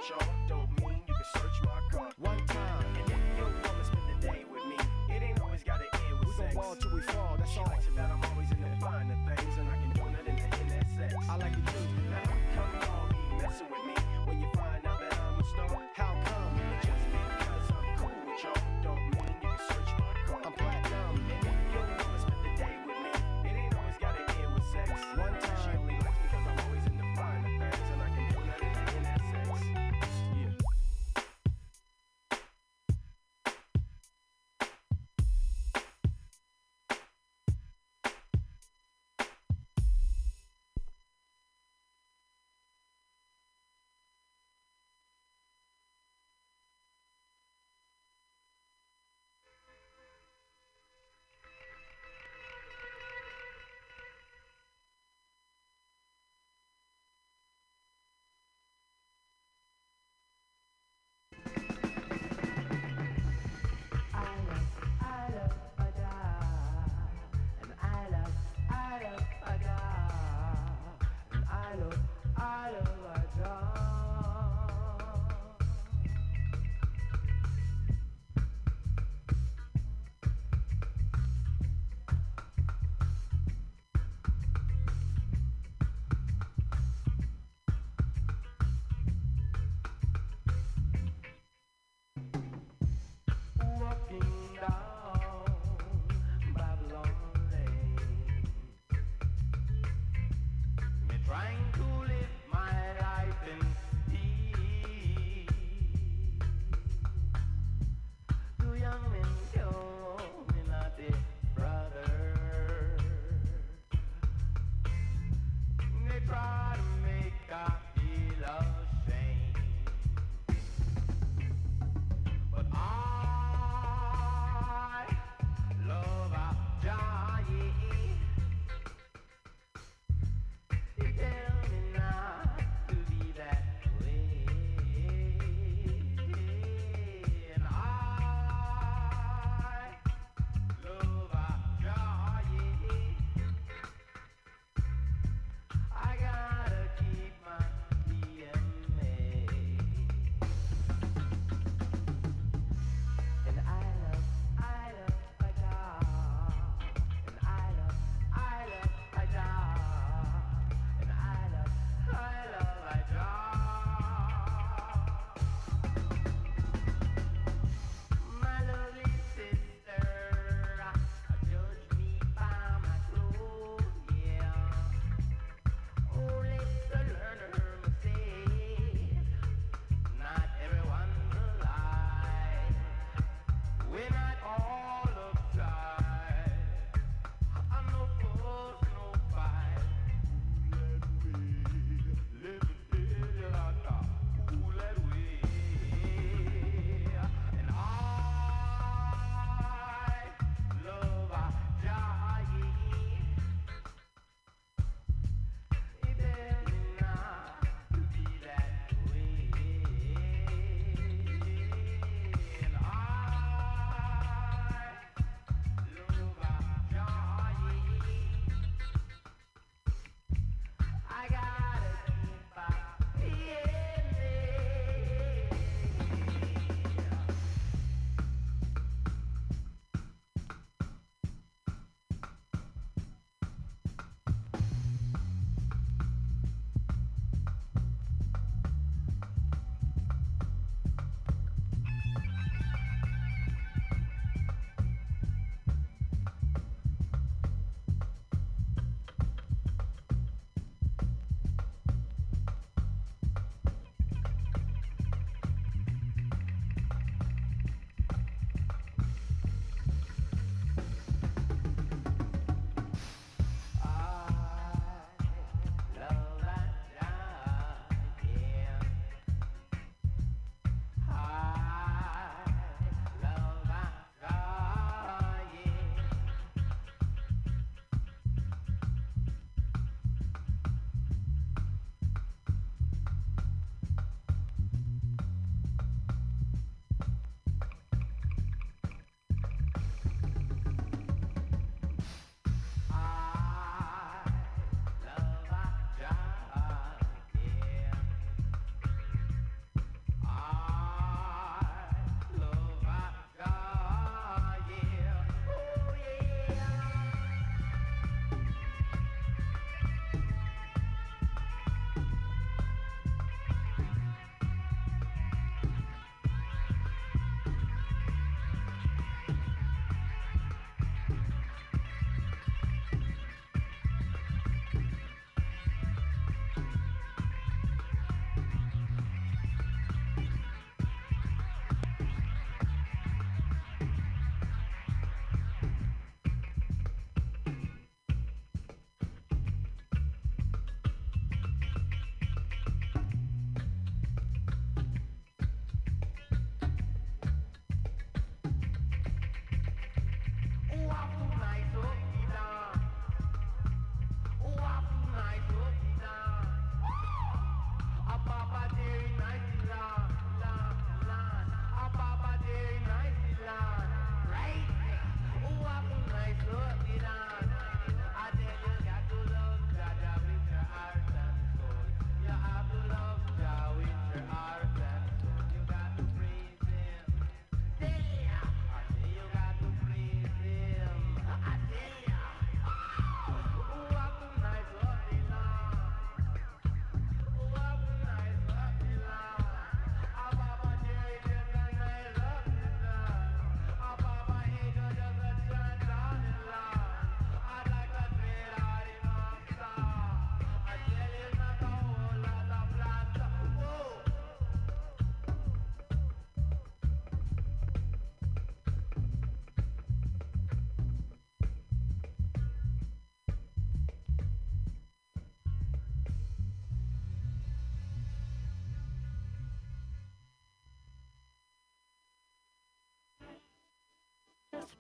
And just because I'm cool with y'all, don't mean you can search my car. One time, and if your woman spend the day with me, it ain't always gotta end with sex. We gon' ball till we fall, that's all. She likes it that I'm always in the finer things, and I can do nothing in that sex. I like it too. Now, come y'all be messing with me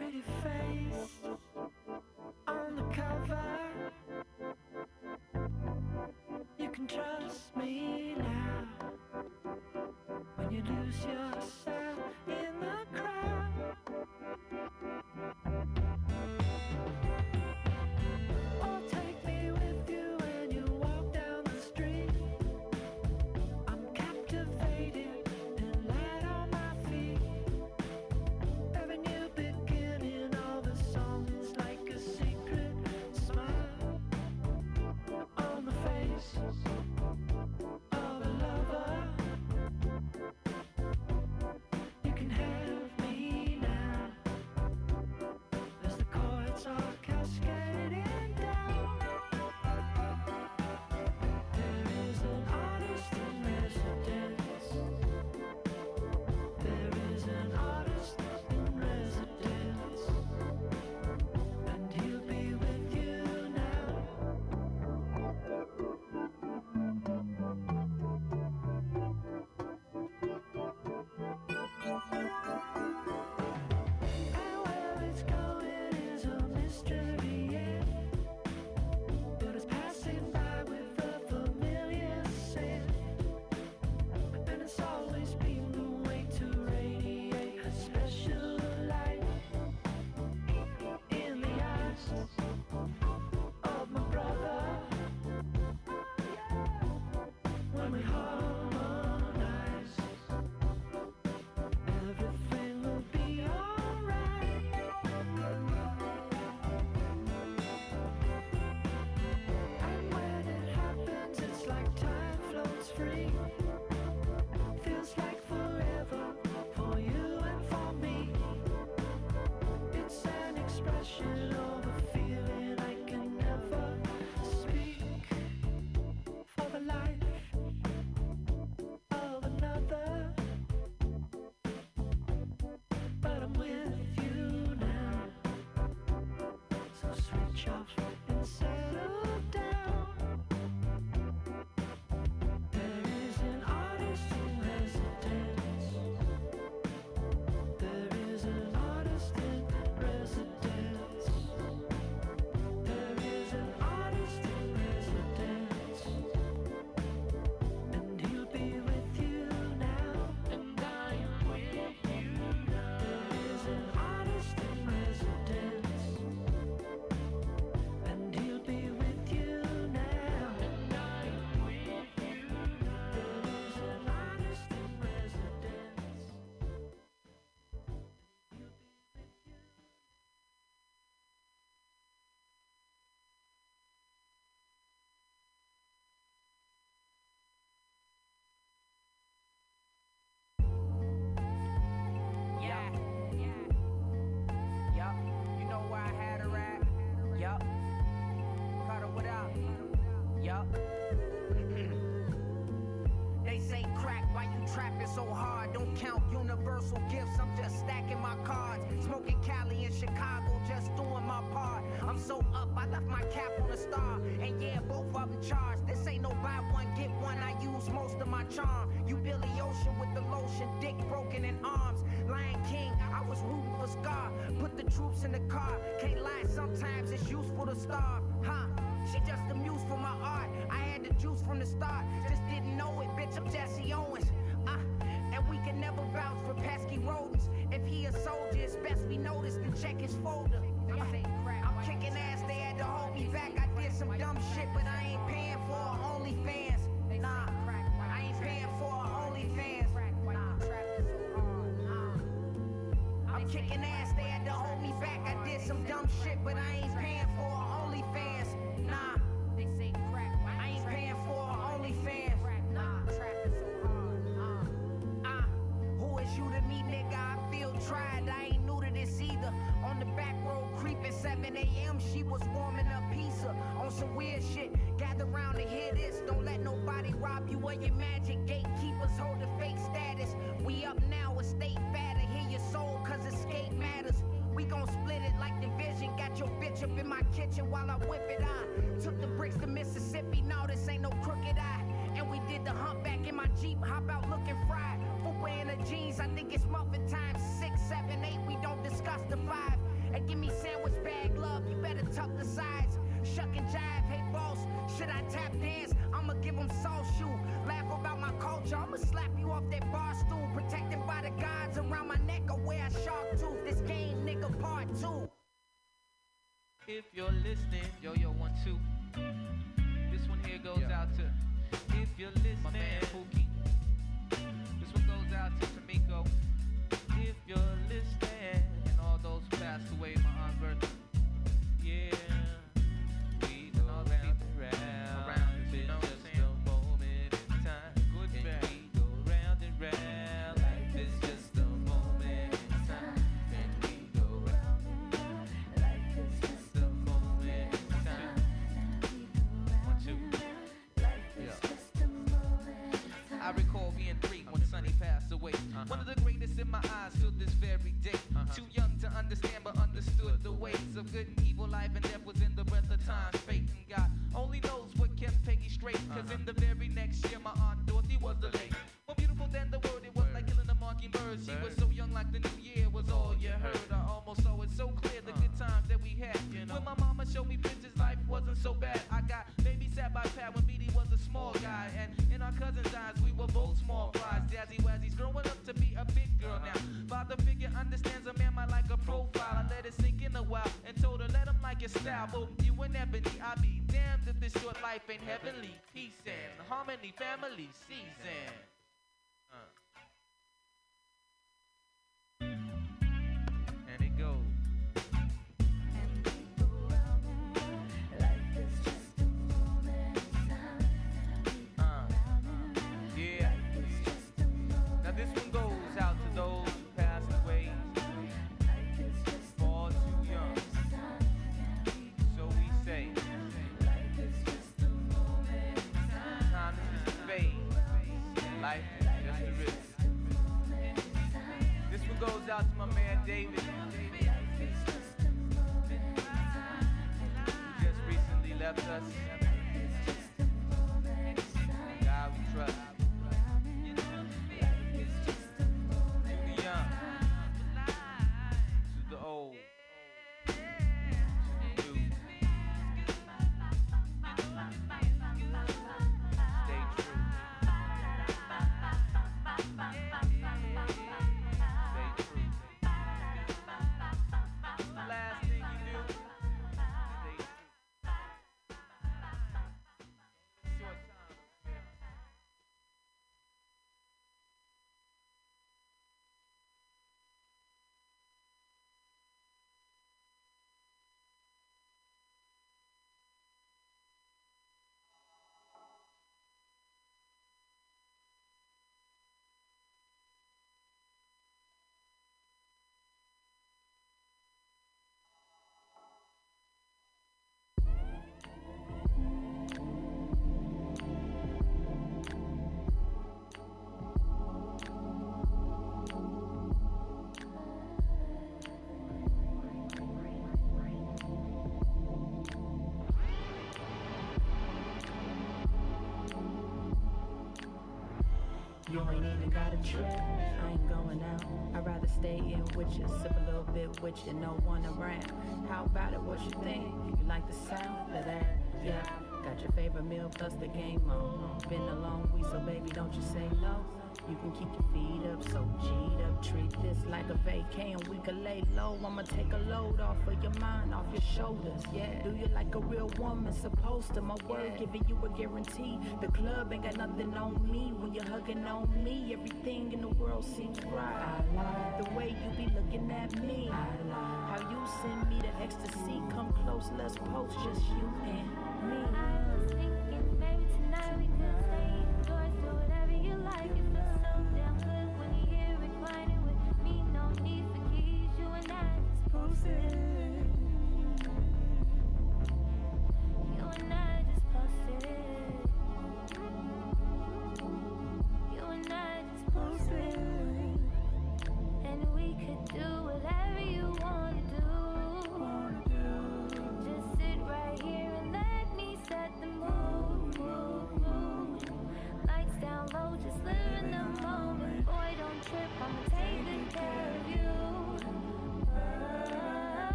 pretty face on the cover. You can trust me now when you lose yourself free. So hard. Don't count universal gifts. I'm just stacking my cards. Smoking Cali in Chicago, just doing my part. I'm so up, I left my cap on a star. And yeah, both of them charged. This ain't no buy one, get one. I use most of my charm. You Billy Ocean with the lotion, dick broken in arms. Lion King, I was rooting for Scar. Put the troops in the car. Can't lie, sometimes it's useful to starve. Huh? She just muse for my art. I had the juice from the start. Just didn't know it, bitch. I'm Jesse Owens. Uh, and we can never vouch for pesky rodents. If he a soldier, it's best we notice and check his folder. Uh, I'm kicking ass, they had to hold me back. I did some dumb shit, but I ain't paying for OnlyFans. Nah, I ain't paying for OnlyFans. Nah. I'm kicking ass, they had to hold me back. I did some dumb shit, but I ain't paying for OnlyFans. Feel tried. I ain't new to this either. On the back road creeping 7 a.m. She was warming up pizza on some weird shit. Gather round to hear this. Don't let nobody rob you of your magic. Gatekeepers hold the fake status. We up now, estate fatter. Hear your soul, cause escape matters. We gon' split it like division. Got your bitch up in my kitchen while I whip it on. Took the bricks to Mississippi. Now this ain't no crooked eye. And we did the humpback in my Jeep. Hop out looking fried. Footwear in the jeans. I think it's muffin time. Six, seven, eight. We don't discuss the five. Hey, give me sandwich bag love, you better tuck the sides. Shuck and jive, hey boss, should I tap dance? I'ma give them soul shoe. Laugh about my culture, I'ma slap you off that bar stool. Protected by the gods around my neck, or wear a shark tooth. This game, nigga, part two. If you're listening, yo yo one two. This one here goes out to if you're listening, my man Pookie. This one goes out to Tamiko. If you're harmony, family season. You ain't even got a trip. I ain't going out. I'd rather stay in with you, sip a little bit with you, no one around. How about it? What you think? You like the sound of that? Yeah. Got your favorite meal plus the game on. Been a long week, so baby, don't you say no. You can keep your feet up, so G'd up. Treat this like a vacay and we can lay low. I'ma take a load off of your mind, off your shoulders. Yeah. Do you like a real woman? Supposed to. My word, giving you a guarantee. The club ain't got nothing on me. When you're hugging on me, everything in the world seems right. I like the way you be looking at me. Like how you send me the ecstasy. Come close, let's post just you and me.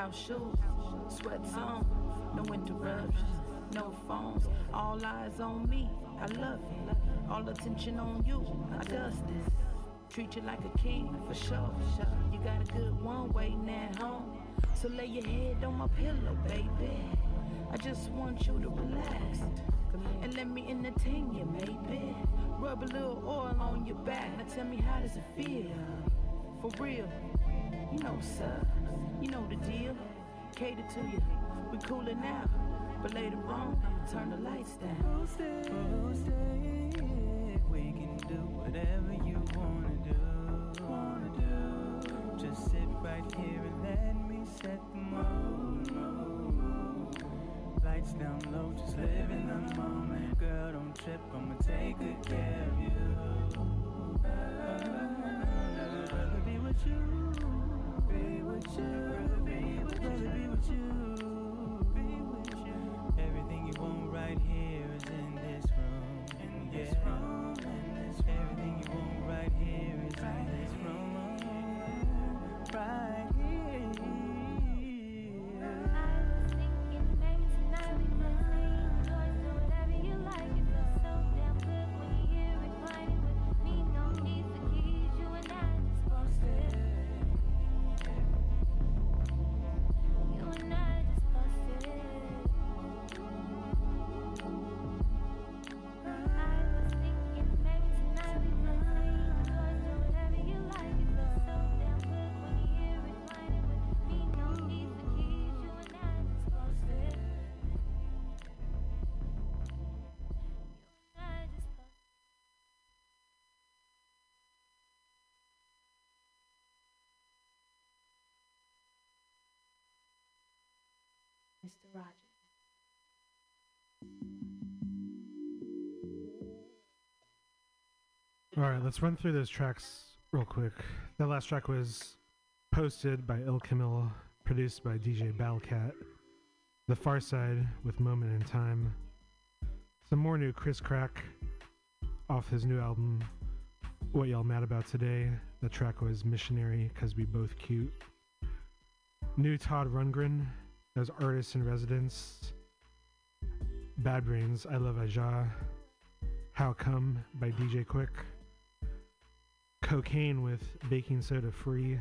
House shoes, sweats on, no interruptions, no phones, all eyes on me. I love it, all attention on you. I does this, treat you like a king for sure. You got a good one waiting at home, so lay your head on my pillow, baby. I just want you to relax and let me entertain you, baby. Rub a little oil on your back. Now tell me how does it feel? For real, you know, sir, you know the deal. Cater to you, we coolin' now, but later on turn the lights down. We can do whatever you wanna do. Wanna do. Just sit right here and let me set the mood. Lights down low, just live in the moment. Girl, don't trip, I'ma take good care of you. Mr. Rogers. All right, let's run through those tracks real quick. That last track was posted by Ill Camille, produced by DJ Battlecat. The Pharcyde with Moment in Time. Some more new Chris Crack off his new album, What Y'all Mad About Today. The track was Missionary, Cause We Both Cute. New Todd Rundgren as artist in residence. Bad Brains, I Love Aja. How Come by DJ Quik. Cocaine with Baking Soda Free.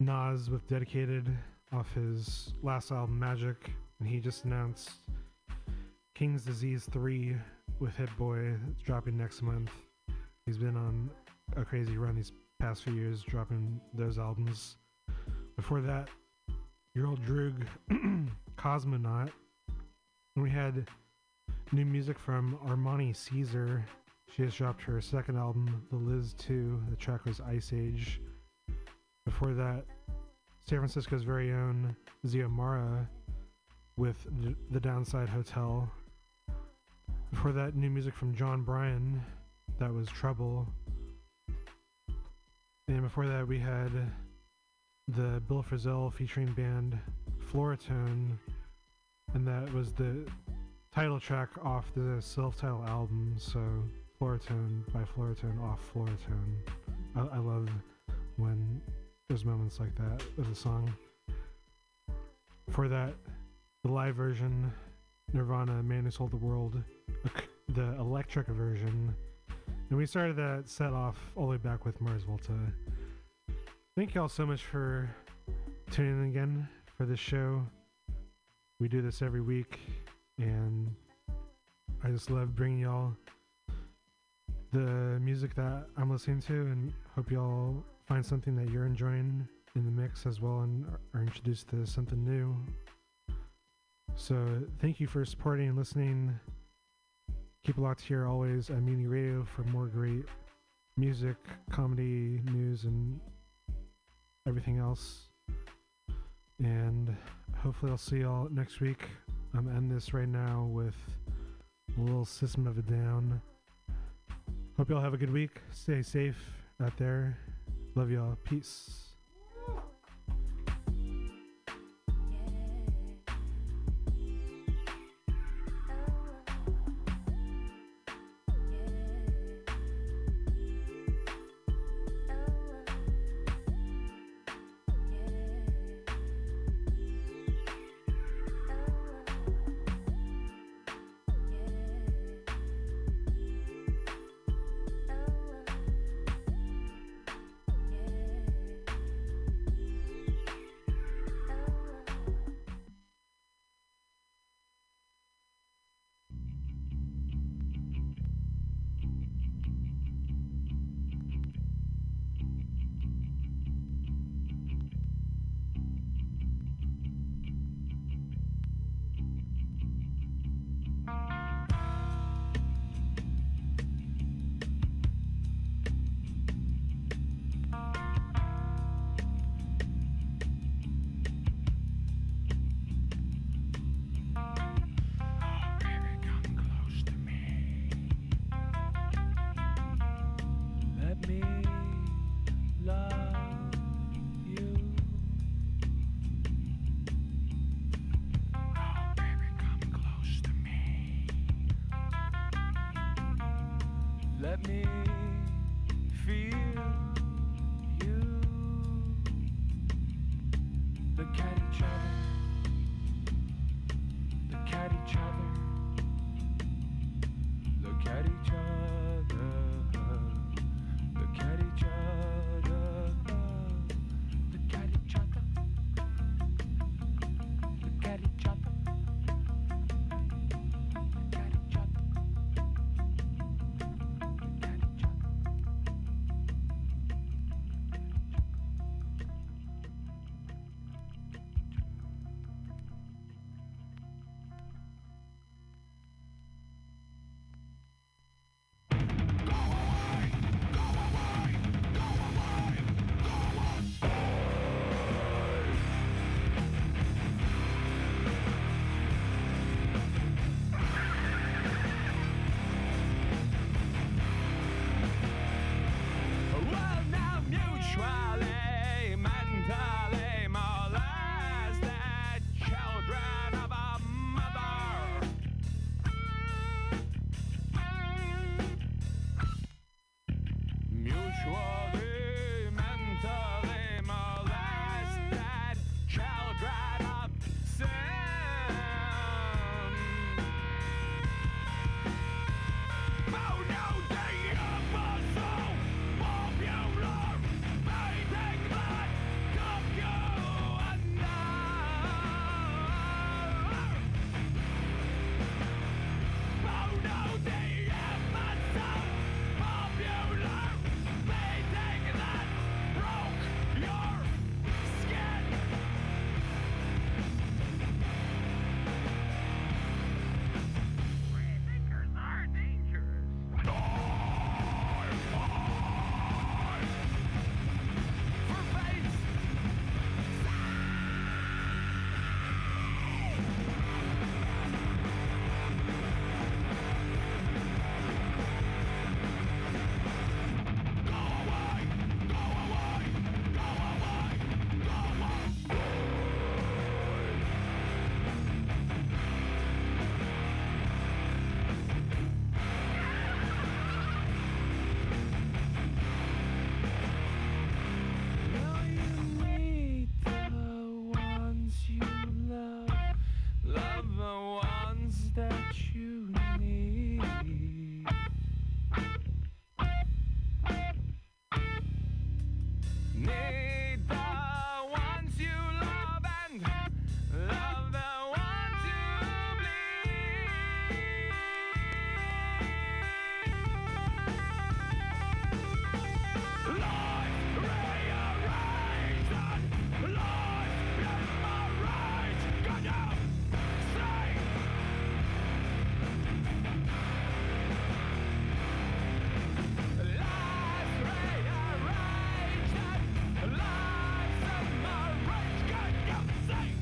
Nas with Dedicated off his last album Magic. And he just announced King's Disease 3 with Hit Boy it's dropping next month. He's been on a crazy run these past few years dropping those albums. Before that, your old Droog Cosmonaut. We had new music from Armani Caesar. She has dropped her second album, The Liz 2. The track was Ice Age. Before that, San Francisco's very own Ziomara with the, the Downside Hotel. Before that, new music from John Bryan. That was Trouble. And before that, we had the Bill Frisell featuring band Floratone, and that was the title track off the self-titled album. So Floratone by Floratone off Floratone. I, I love when there's moments like that with a song. For that, the live version, Nirvana, Man Who Sold the World, the electric version, and we started that set off all the way back with Mars Volta. Thank y'all so much for tuning in again for this show. We do this every week, and I just love bringing y'all the music that I'm listening to, and hope y'all find something that you're enjoying in the mix as well, and are- are introduced to something new. So thank you for supporting and listening. Keep it locked here always at Mutiny Radio for more great music, comedy, news, and everything else. And hopefully, I'll see y'all next week. I'm end this right now with a little System of a Down. Hope y'all have a good week. Stay safe out there. Love y'all. Peace.